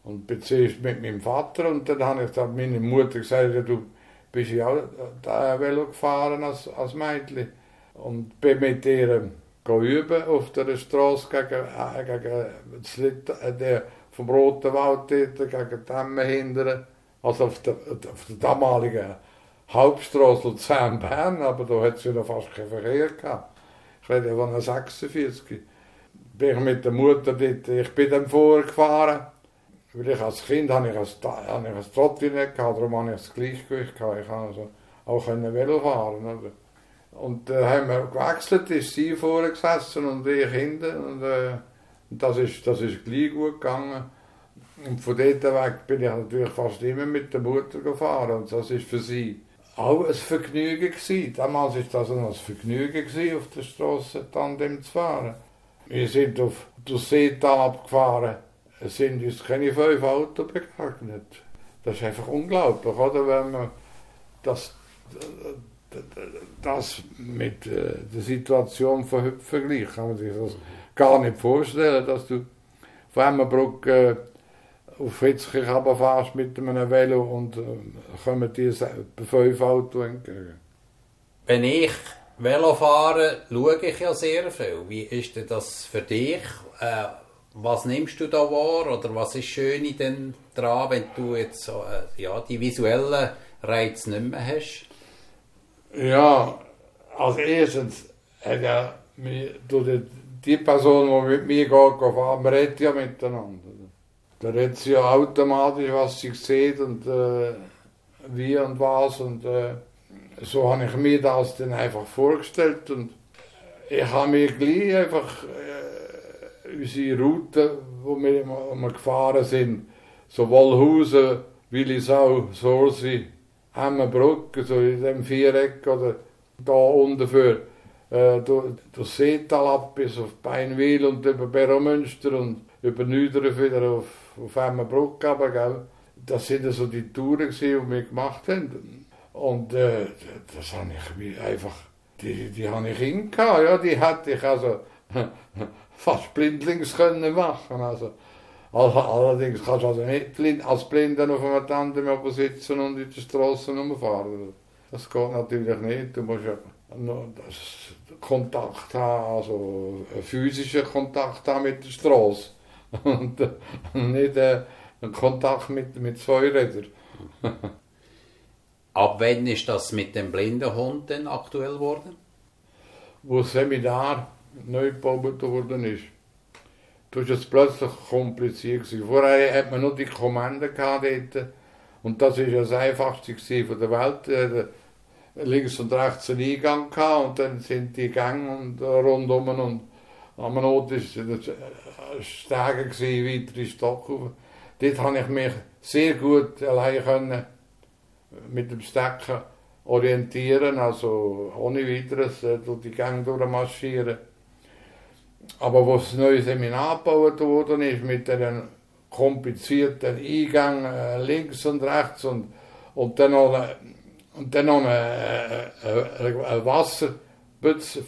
[SPEAKER 2] Und beziehst mit meinem Vater und dann habe ich dann meine Mutter gesagt, du bist ja auch da Velo gefahren als, als Mädchen. Und bin mit ihr üben auf der Straße gegen, äh, gegen das Lied, äh, der vom Roten Wald dort, gegen Dämme hindern. Also auf der, auf der damaligen Hauptstraße Luzern-Bern, aber da hat es ja fast keinen Verkehr gehabt. Ich rede von einer 46 bin ich mit der Mutter dort, ich bin dann vorgefahren. Weil ich als Kind habe ich ich als Trottinett gehabt, darum habe ich das Gleichgewicht gehabt. Ich konnte also auch Velo fahren. Oder? Und dann äh, haben wir gewechselt, ist sie vorne gesessen und ich hinten. Und, äh, das, ist, das ist gleich gut gegangen. Und von dort weg bin ich natürlich fast immer mit der Mutter gefahren. Und das ist für sie auch ein Vergnügen gewesen. Damals war das ein Vergnügen gewesen, auf der Straße Tandem zu fahren. Wir sind auf das Seetal abgefahren. Es sind uns keine fünf Autos begegnet. Das ist einfach unglaublich, oder? Wenn man das, das mit äh, der Situation vergleicht, kann man sich das gar nicht vorstellen, dass du von Emmenbruck äh, auf Hitzkirch runterfährst mit einem Velo und äh, kommen dir fünf Autos entgegen.
[SPEAKER 1] Wenn ich Velofahren schaue ich ja sehr viel. Wie ist denn das für dich? Äh, was nimmst du da wahr oder was ist schön denn dran, wenn du jetzt äh, ja, die visuellen Reize nicht mehr hast?
[SPEAKER 2] Ja, als erstes hat ja die, die Person, die mit mir geht, fahren, man redet ja miteinander. Da redet sie ja automatisch, was sie sieht und äh, wie und was und äh, so habe ich mir das dann einfach vorgestellt und ich habe mir gleich einfach äh, unsere Route, wo wir immer gefahren sind, so Wollhausen, Willisau, Sorsi, Hemmenbrück, so in dem Viereck oder da unten für äh, durch, Seetal ab bis auf Beinwil und über Beromünster und über Nüderen wieder auf, auf Hemmenbrück aber gell? Das sind so die Touren, die wir gemacht haben. Und äh, das habe ich einfach, die, die habe ich hingehauen, ja, die hätte ich also fast blindlings können machen. Also, allerdings kannst du also nicht blind, als Blinder auf einem Tandem sitzen und in der Straße rumfahren. Das geht natürlich nicht. Du musst ja Kontakt haben, also einen physischen Kontakt haben mit der Straße. Und nicht äh, einen Kontakt mit, mit zwei Rädern.
[SPEAKER 1] Ab wann ist das mit dem blinden Hund denn aktuell geworden?
[SPEAKER 2] Wo das Seminar neu gebaut worden ist. Das war plötzlich kompliziert. Vorher hat man nur die Kommanden gehabt dort. Und das war ja das Einfachste von der Welt. Äh, links und rechts einen Eingang gehabt und dann sind die Gänge und, äh, rundum und am Ort war Stege, weitere Stock. Dort konnte ich mich sehr gut allein können mit dem Stecken orientieren, also ohne weiteres äh, durch die Gänge durchmarschieren. Aber wo das neue Seminar gebaut ist, mit den komplizierten Eingängen äh, links und rechts und, und dann noch, äh, und dann noch ein, ein, ein Wasserputz,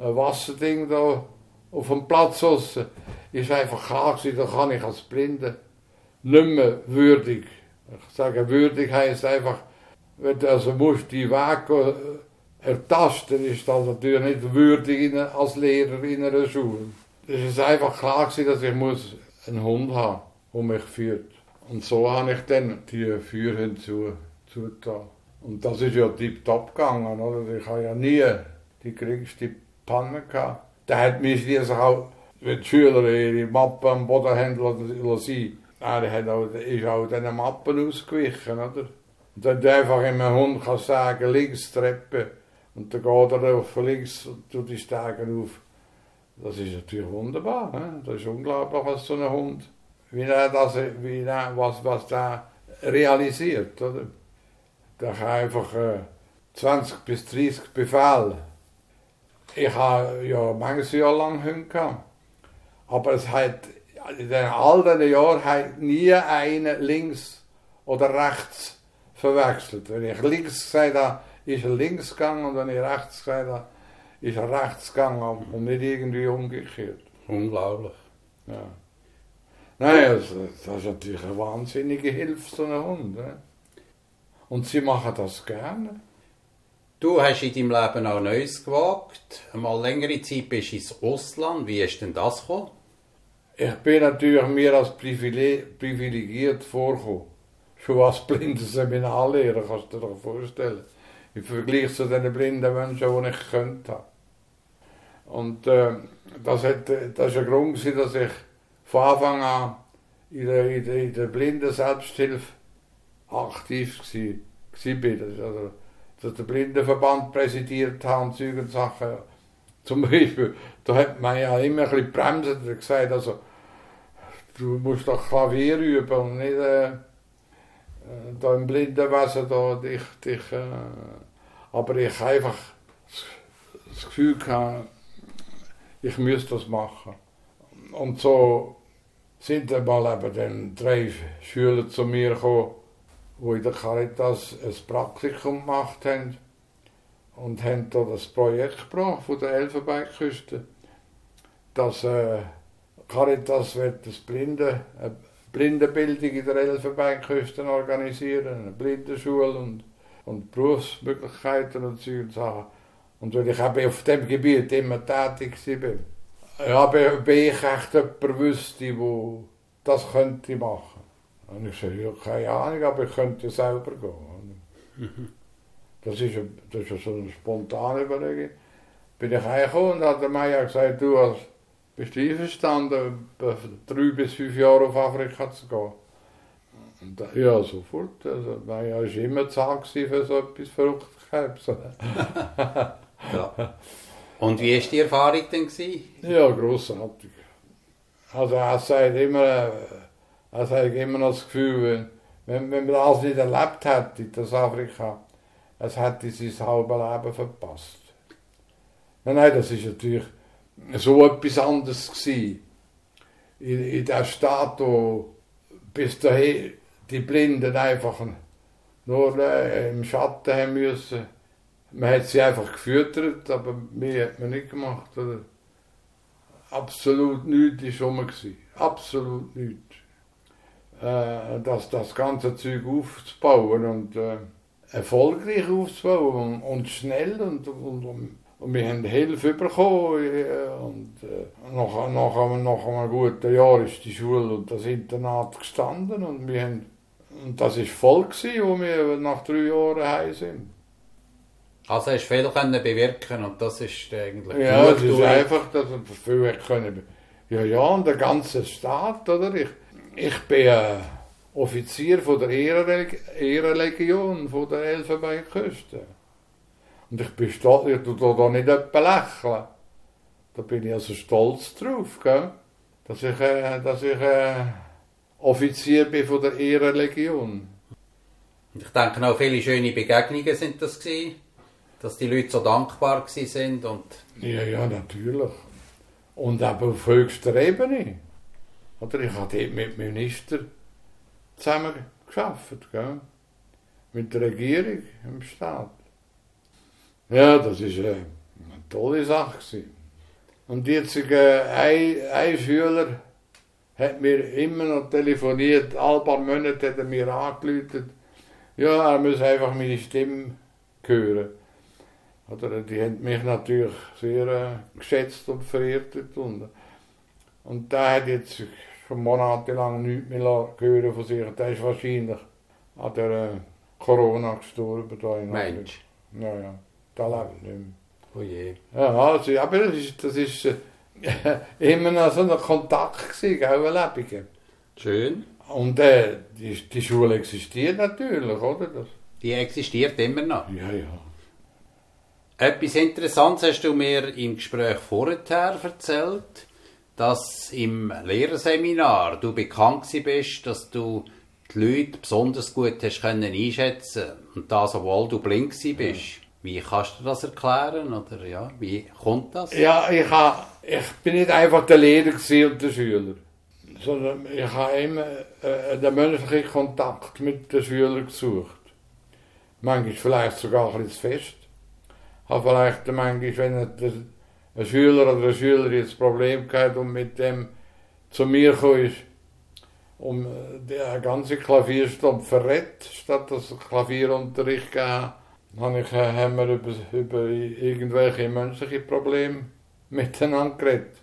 [SPEAKER 2] ein Wasserding da auf dem Platz aussen, ist einfach klar gewesen, da kann ich als Blinde nicht mehr würdig sage, würdig heißt einfach, wenn also musst die Wege ertasten, ist das natürlich nicht würdig als Lehrer in einer Schule. Es ist einfach klar gewesen, dass ich muss einen Hund haben, der mich führt. Und so habe ich dann die Führer zu, zugetan. Und das ist ja tiptop gegangen, oder? Ich habe ja nie die geringste Da hat die auch, wenn die Schüler ihre Mappe am Boden haben lassen, er hat ist auch diesen Mappen ausgewichen, oder? Und du einfach einem Hund kannst sagen, links Treppe, und dann geht er auf links und die Stegen auf. Das ist natürlich wunderbar. Ne? Das ist unglaublich, was so ein Hund, wie er das, wie er, was, was der realisiert. Oder? Der kann einfach äh, 20 bis 30 Befehle. Ich habe ja manches Jahr lang Hunde. Aber es hat in all diesen Jahren hat nie einer links oder rechts verwechselt. Wenn ich links gesagt habe, ist er links gegangen und wenn ich rechts gesagt habe, ist er rechts gegangen und nicht irgendwie umgekehrt.
[SPEAKER 1] Unglaublich.
[SPEAKER 2] Ja. Nein, das, das ist natürlich eine wahnsinnige Hilfe, so ein Hund. Ne? Und sie machen das gerne.
[SPEAKER 1] Du hast in deinem Leben auch Neues gewagt. Einmal längere Zeit bist du ins Ausland. Wie ist denn das gekommen?
[SPEAKER 2] Ich bin natürlich mir als privilegiert vorgekommen. Schon als blinder Seminarlehrer, kannst du dir vorstellen. Im Vergleich zu den blinden Menschen, die ich könnte. Und äh, das, hat, das war ein Grund, dass ich von Anfang an in der, in der, in der blinden Selbsthilfe aktiv war. Also, dass der Blindenverband präsidiert hat und solche Sachen. Zum Beispiel, da hat man ja immer ein bisschen bremsen und gesagt, also, du musst doch Klavier üben und nicht äh, äh da im Blindenwesen da dich, dich äh, aber ich habe einfach das Gefühl gehabt, ich müsste das machen. Und so sind dann mal eben dann drei Schüler zu mir gekommen, die in der Caritas ein Praktikum gemacht haben und haben da das Projekt gebracht von der Elfenbeinküste, dass äh, Caritas wird das Blinde, eine Blindenbildung in der Elfenbeinküste organisieren, eine Blindenschule und, und Berufsmöglichkeiten und so Sachen. Und weil ich eben auf dem Gebiet immer tätig war, habe ich echt jemand wüsste, der das könnte machen. Und ich sage, ja, keine Ahnung, aber ich könnte selber gehen. Mhm. Das ist, das ist so eine spontane Überlegung. Bin ich hergekommen und hat der Meier gesagt, du als bist du einverstanden, drei bis fünf Jahre auf Afrika zu gehen? Und, ja, sofort. Also, mein war immer zart für so etwas Verrücktes.
[SPEAKER 1] Ja. Und wie war die Erfahrung denn? Gewesen?
[SPEAKER 2] Ja, grossartig. Also er sagt immer, äh, er sagt immer noch das Gefühl, wenn, wenn man das nicht erlebt hätte, das Afrika, es hätte sein halbes Leben verpasst. Nein, nein, das ist natürlich so etwas anderes gewesen. In, in der Stadt, wo bis dahin die Blinden einfach nur äh, im Schatten haben müssen. Man hat sie einfach gefüttert, aber mehr hat man nicht gemacht. Oder? Absolut nichts war rum. Absolut nichts. Äh, das, das ganze Zeug aufzubauen und äh, erfolgreich aufzubauen und, und schnell und, und, und und wir haben Hilfe bekommen. äh, Und äh, nach, nach, nach einem guten Jahr ist die Schule und das Internat gestanden. Und, wir haben, und das war voll, gewesen, wo wir nach drei Jahren heim sind.
[SPEAKER 1] Also hast du viel können bewirken und das ist eigentlich
[SPEAKER 2] Ja, es ist einfach, dass wir viel können. Ja, ja, und der ganze Staat, oder? Ich, ich bin Offizier von der Ehrenleg Ehrenlegion von der Elfenbeinküste. Und ich bin stolz, ich tue da nicht etwa lächeln. Da bin ich also stolz drauf, gell? Dass ich, äh, dass ich äh, Offizier bin von der Ehrenlegion.
[SPEAKER 1] Und ich denke auch viele schöne Begegnungen sind das gewesen, dass die Leute so dankbar sind und
[SPEAKER 2] Ja, ja, natürlich. Und aber auf höchster Ebene. Oder ich habe dort mit dem Minister zusammen geschafft, gell? Mit der Regierung im Staat. Ja, das ist äh, eine tolle Sache. Gewesen. Und jetzt äh, ein, Schüler hat mir immer noch telefoniert, alle paar Monate hat er mir angerufen. Ja, er muss einfach meine Stimme hören. Oder, die haben mich natürlich sehr äh, geschätzt und verehrt. Und, und der hat jetzt schon monatelang nichts mehr hören von sich. Der ist wahrscheinlich an der äh, Corona gestorben. Da in
[SPEAKER 1] Mensch.
[SPEAKER 2] Ja, ja. Der lebt nicht mehr.
[SPEAKER 1] Oh je.
[SPEAKER 2] Ja, also, aber das ist, das ist äh, immer noch so ein Kontakt gewesen, ein Lebiger.
[SPEAKER 1] Schön.
[SPEAKER 2] Und äh, die, die Schule existiert natürlich, oder? Das,
[SPEAKER 1] Die existiert immer noch.
[SPEAKER 2] ja, ja.
[SPEAKER 1] Etwas Interessantes hast du mir im Gespräch vorher erzählt, dass im Lehrerseminar du bekannt bist, dass du die Leute besonders gut hast können einschätzen und das, obwohl du blind bist. Wie kannst du das erklären oder ja, wie kommt das?
[SPEAKER 2] Ja, ich, ha, ich bin nicht einfach der Lehrer und der Schüler, sondern ich habe immer äh, den menschlichen Kontakt mit den Schülern gesucht. Manchmal vielleicht sogar ein bisschen zu fest. Habe vielleicht manchmal, wenn ein, ein Schüler oder eine Schülerin jetzt ein Problem gehabt und mit dem zu mir gekommen ist, um äh, der ganze Klavierstunde verrät, statt dass Klavierunterricht gegeben habe ich, äh, haben wir über, über irgendwelche menschliche Probleme miteinander geredet.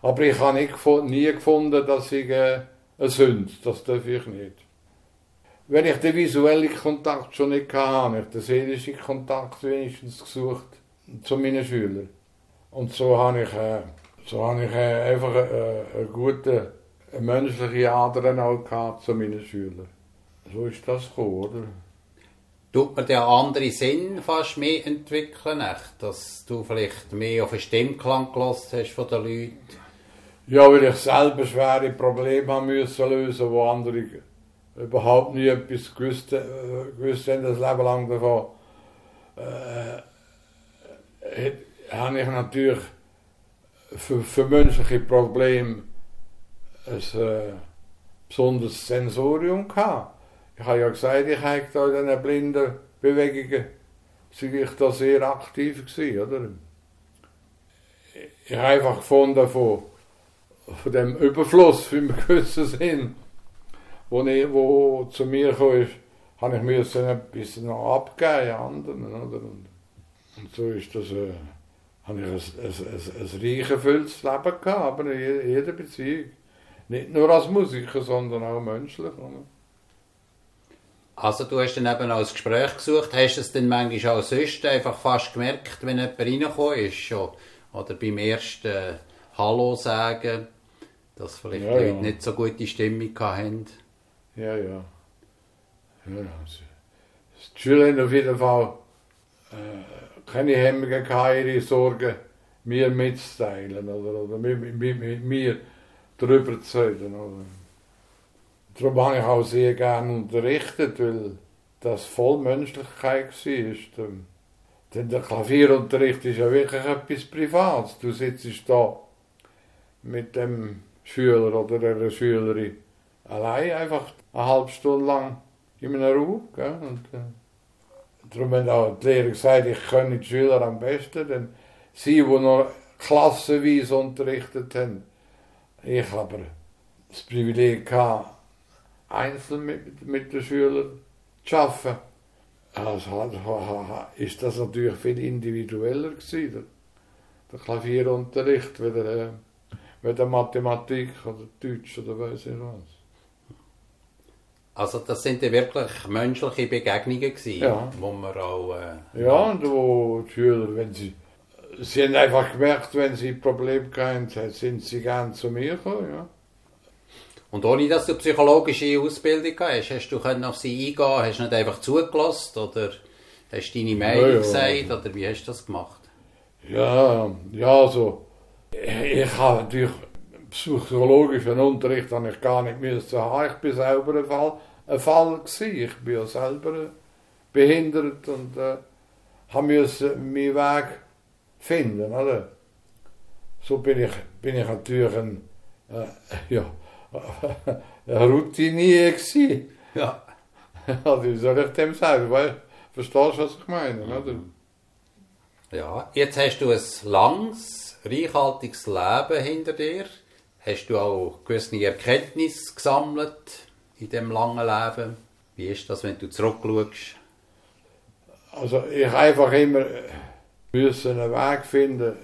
[SPEAKER 2] Aber ich habe nie gefunden, dass ich äh, eine Sünde, das darf ich nicht. Wenn ich den visuellen Kontakt schon nicht hatte, habe ich den seelischen Kontakt wenigstens gesucht zu meinen Schülern. Und so habe ich, äh, so habe ich äh, einfach äh, eine gute eine menschliche Ader auch gehabt zu meinen Schülern. So ist das gekommen, oder?
[SPEAKER 1] Tut man den anderen Sinn fast mehr entwickeln, echt? dass du vielleicht mehr auf den Stimmklang gelassen hast von den Leuten?
[SPEAKER 2] Ja, weil ich selber schwere Probleme haben müssen lösen, wo andere überhaupt nie etwas gewusst, äh, gewusst haben, das Leben lang davon. Äh, habe ich natürlich für, für menschliche Probleme ein äh, besonderes Sensorium gehabt. Ich habe ja gesagt, ich habe da in diesen blinden Bewegungen, sei ich da sehr aktiv gewesen, oder? Ich habe einfach gefunden, von, von dem Überfluss, einen gewissen Sinn, wo, ich, wo zu mir gekommen ist, habe ich müssen etwas noch abgeben an anderen, oder? Und so ist das, äh, habe ich ein, ein, ein, ein reich erfülltes Leben gehabt, aber in jeder Beziehung. Nicht nur als Musiker, sondern auch menschlich.
[SPEAKER 1] Also du hast dann eben auch ein Gespräch gesucht, hast du es dann manchmal auch sonst einfach fast gemerkt, wenn jemand reingekommen ist schon? Oder beim ersten Hallo sagen, dass vielleicht
[SPEAKER 2] Ja,
[SPEAKER 1] die
[SPEAKER 2] ja.
[SPEAKER 1] Leute nicht so gute Stimmung hatten.
[SPEAKER 2] Ja, ja. ja also, die Schüler haben auf jeden Fall äh, keine Hemmungen ihre Sorgen mir mitzuteilen oder, oder mit, mit, mit mir darüber zu reden. Oder. Darum habe ich auch sehr gerne unterrichtet, weil das voll Menschlichkeit war. Denn der Klavierunterricht ist ja wirklich etwas Privates. Du sitzt da mit dem Schüler oder der Schülerin allein einfach eine halbe Stunde lang in einem Raum. Gell? Und, äh, darum haben auch die Lehrer gesagt, ich kenne die Schüler am besten, denn sie, die noch klassenweise unterrichtet haben, ich aber das Privileg gehabt, einzeln mit, mit den Schülern zu arbeiten. Also ist das natürlich viel individueller gewesen, der, Klavierunterricht, wie der, äh, wie der Mathematik oder Deutsch oder weiß ich was.
[SPEAKER 1] Also das sind ja wirklich menschliche Begegnungen gewesen,
[SPEAKER 2] ja.
[SPEAKER 1] wo man auch...
[SPEAKER 2] Äh, ja, und wo die Schüler, wenn sie... Sie haben einfach gemerkt, wenn sie Probleme hatten, sind sie gerne zu mir gekommen, ja.
[SPEAKER 1] Und ohne, dass du psychologische Ausbildung hast, hast du auf sie eingehen, hast du nicht einfach zugelassen oder hast du deine Meinung ja, ja. gesagt oder wie hast du das gemacht?
[SPEAKER 2] Ja, ja, also ich habe natürlich psychologischen Unterricht habe ich gar nicht müssen haben. Ich bin selber ein Fall, ein Fall gewesen. Ich bin ja selber behindert und äh, habe müssen meinen Weg finden, oder? So bin ich, bin ich natürlich ein, äh, ja, ein Routinier gewesen.
[SPEAKER 1] Ja.
[SPEAKER 2] Also, wie soll ich dem sagen? Weil, verstehst du, was ich meine, oder?
[SPEAKER 1] Ja, jetzt hast du ein langes, reichhaltiges Leben hinter dir. Hast du auch gewisse Erkenntnisse gesammelt in dem langen Leben? Wie ist das, wenn du zurückschaust?
[SPEAKER 2] Also ich einfach immer äh, müssen einen Weg finden.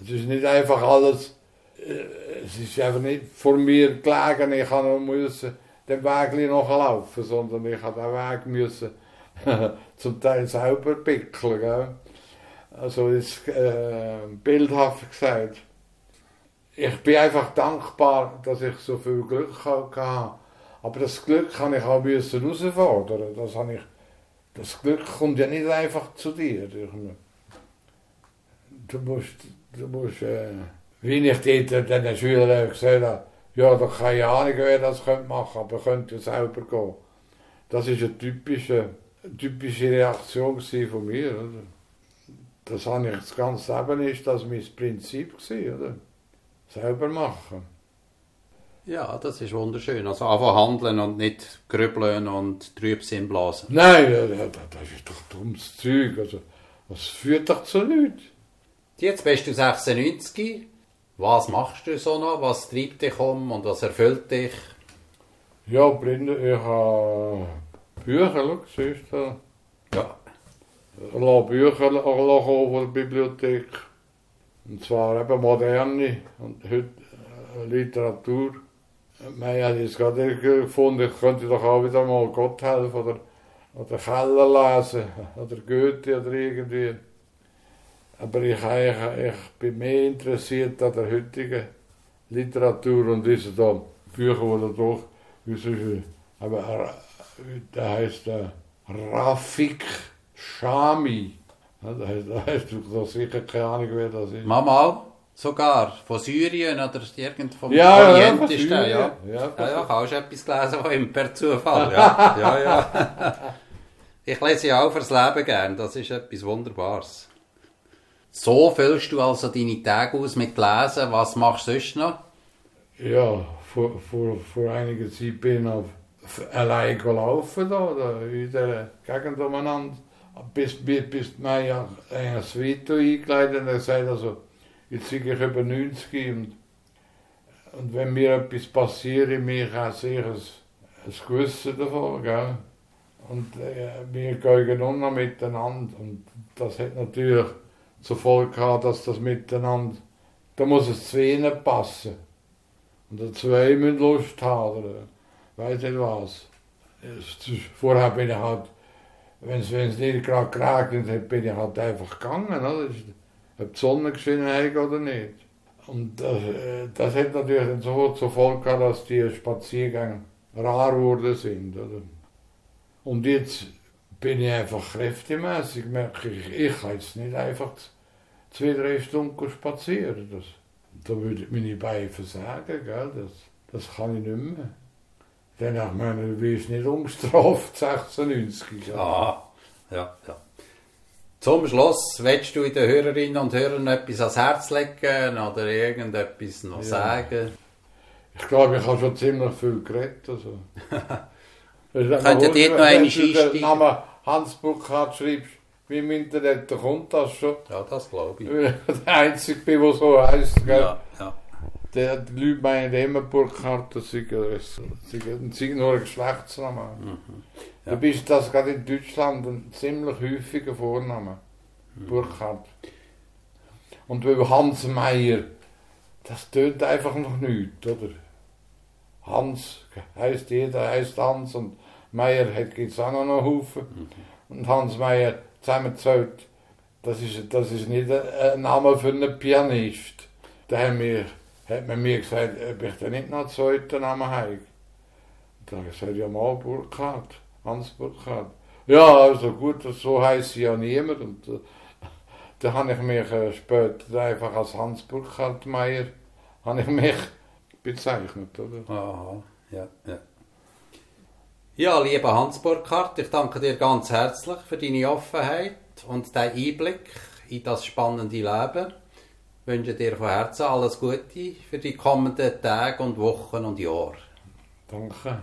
[SPEAKER 2] Es ist nicht einfach alles, äh, es ist einfach nicht vor mir gelegen, ich habe müssen den Weg noch laufen, sondern ich habe den Weg müssen zum Teil selber pickeln. Gell? Also ist äh, bildhaft gesagt ich bin einfach dankbar, dass ich so viel Glück hatte. Aber das Glück kann ich auch herausfordern. Das, habe ich, das Glück kommt ja nicht einfach zu dir. Du musst, du musst äh, wie ich dort den Schülern gesagt habe, ja, da keine Ahnung, wer das machen könnte, aber könnte selber gehen. Das war eine typische, typische Reaktion von mir. Oder? Das habe ich das ganze Leben ist das mein Prinzip gewesen, oder? Selber machen.
[SPEAKER 1] Ja, das ist wunderschön. Also einfach handeln und nicht grübeln und Trübsinn blasen.
[SPEAKER 2] Nein, das ist doch dummes Zeug. Also, das führt doch zu nichts.
[SPEAKER 1] Jetzt bist du 96. Was machst du so noch? Was treibt dich um und was erfüllt dich?
[SPEAKER 2] Ja, Blinde, ich habe Bücher, siehst du?
[SPEAKER 1] Ja.
[SPEAKER 2] Ich lasse Bücher von der Bibliothek. Und zwar eben moderne und heute äh, Literatur. Man hat jetzt gerade gefunden, ich könnte doch auch wieder mal Gott helfen oder, oder Keller lesen oder Goethe oder irgendwie. Aber ich, ich, ich bin mehr interessiert an der heutigen Literatur und diese da Bücher, die da durch, aber der heißt äh, Rafik Shami. Da hast du doch sicher keine Ahnung, wer das ist.
[SPEAKER 1] Mama, sogar von Syrien oder irgend vom
[SPEAKER 2] ja,
[SPEAKER 1] ist ja.
[SPEAKER 2] Ja,
[SPEAKER 1] ja, ja, ja, hast du etwas gelesen von ihm per Zufall, ja. ja, ja. Ich lese ja auch fürs Leben gern, das ist etwas Wunderbares. So füllst du also deine Tage aus mit Lesen, was machst du sonst noch?
[SPEAKER 2] Ja, vor, vor, vor einiger Zeit bin ich auf allein gelaufen da, da in der Gegend umeinander bis, bis, bis mij ja een Suite eingekleidet und er sagt also, jetzt bin ich über 90 und, und wenn mir etwas passiert, ich habe sicher ein, ein Gewissen davon, gell? Und äh, wir gehen um miteinander und das hat natürlich zur Folge gehabt, dass das miteinander, da muss es zu ihnen passen. Und die zwei müssen Lust haben, oder weiß nicht was. Vorher bin ich halt wenn es nicht gerade geregnet hat, bin ich halt einfach gegangen. Oder? Ob die Sonne geschienen hat oder nicht. Und das, äh, das hat natürlich so zur Folge gehabt, dass die Spaziergänge rar geworden sind. Oder? Und jetzt bin ich einfach kräftemäßig, merke ich, ich kann jetzt nicht einfach zwei, drei Stunden spazieren. Das, da würde meine Beine versagen, gell? Das, das kann ich nicht mehr. Ich meine, du bist nicht ungestraft, 96. Gell?
[SPEAKER 1] Ah, ja, ja. Zum Schluss, willst du den Hörerinnen und Hörern etwas ans Herz legen oder irgendetwas noch
[SPEAKER 2] Ja.
[SPEAKER 1] sagen?
[SPEAKER 2] Ich glaube, ich habe schon ziemlich viel geredet. Also.
[SPEAKER 1] Könnt ihr noch einmal
[SPEAKER 2] Wenn du den
[SPEAKER 1] einsteigen?
[SPEAKER 2] Namen Hans Burkhardt schreibst, wie im Internet, dann kommt das schon.
[SPEAKER 1] Ja, das glaube ich
[SPEAKER 2] der Einzige bin, der so heisst. Gell?
[SPEAKER 1] Ja, ja.
[SPEAKER 2] Der, die Leute meinen immer Burkhardt, das sei, das sei, nur ein Geschlechtsname.
[SPEAKER 1] Mhm. Ja.
[SPEAKER 2] Du bist das gerade in Deutschland ein ziemlich häufiger Vorname.
[SPEAKER 1] Mhm.
[SPEAKER 2] Burkhardt. Und weil Hans Meier, das tönt einfach noch nichts, oder? Hans heißt jeder, heißt Hans und Meier gibt es auch noch einen Haufen.
[SPEAKER 1] Mhm.
[SPEAKER 2] Und Hans Meier zusammengezählt, das ist, das ist nicht ein ein Name für einen Pianist. Da haben wir, hat man mir gesagt, ob ich da nicht noch einen zweiten Namen habe. Da habe ich gesagt, ja mal Burkhardt, Hans Burkhardt. Ja, also gut, so heisst ja niemand. Und äh, da habe ich mich äh, später einfach als Hans Burkhardt Meier ich mich bezeichnet, oder?
[SPEAKER 1] Aha, ja, ja. Ja, lieber Hans Burkhardt, ich danke dir ganz herzlich für deine Offenheit und deinen Einblick in das spannende Leben. Wünsche dir von Herzen alles Gute für die kommenden Tage und Wochen und Jahre.
[SPEAKER 2] Danke.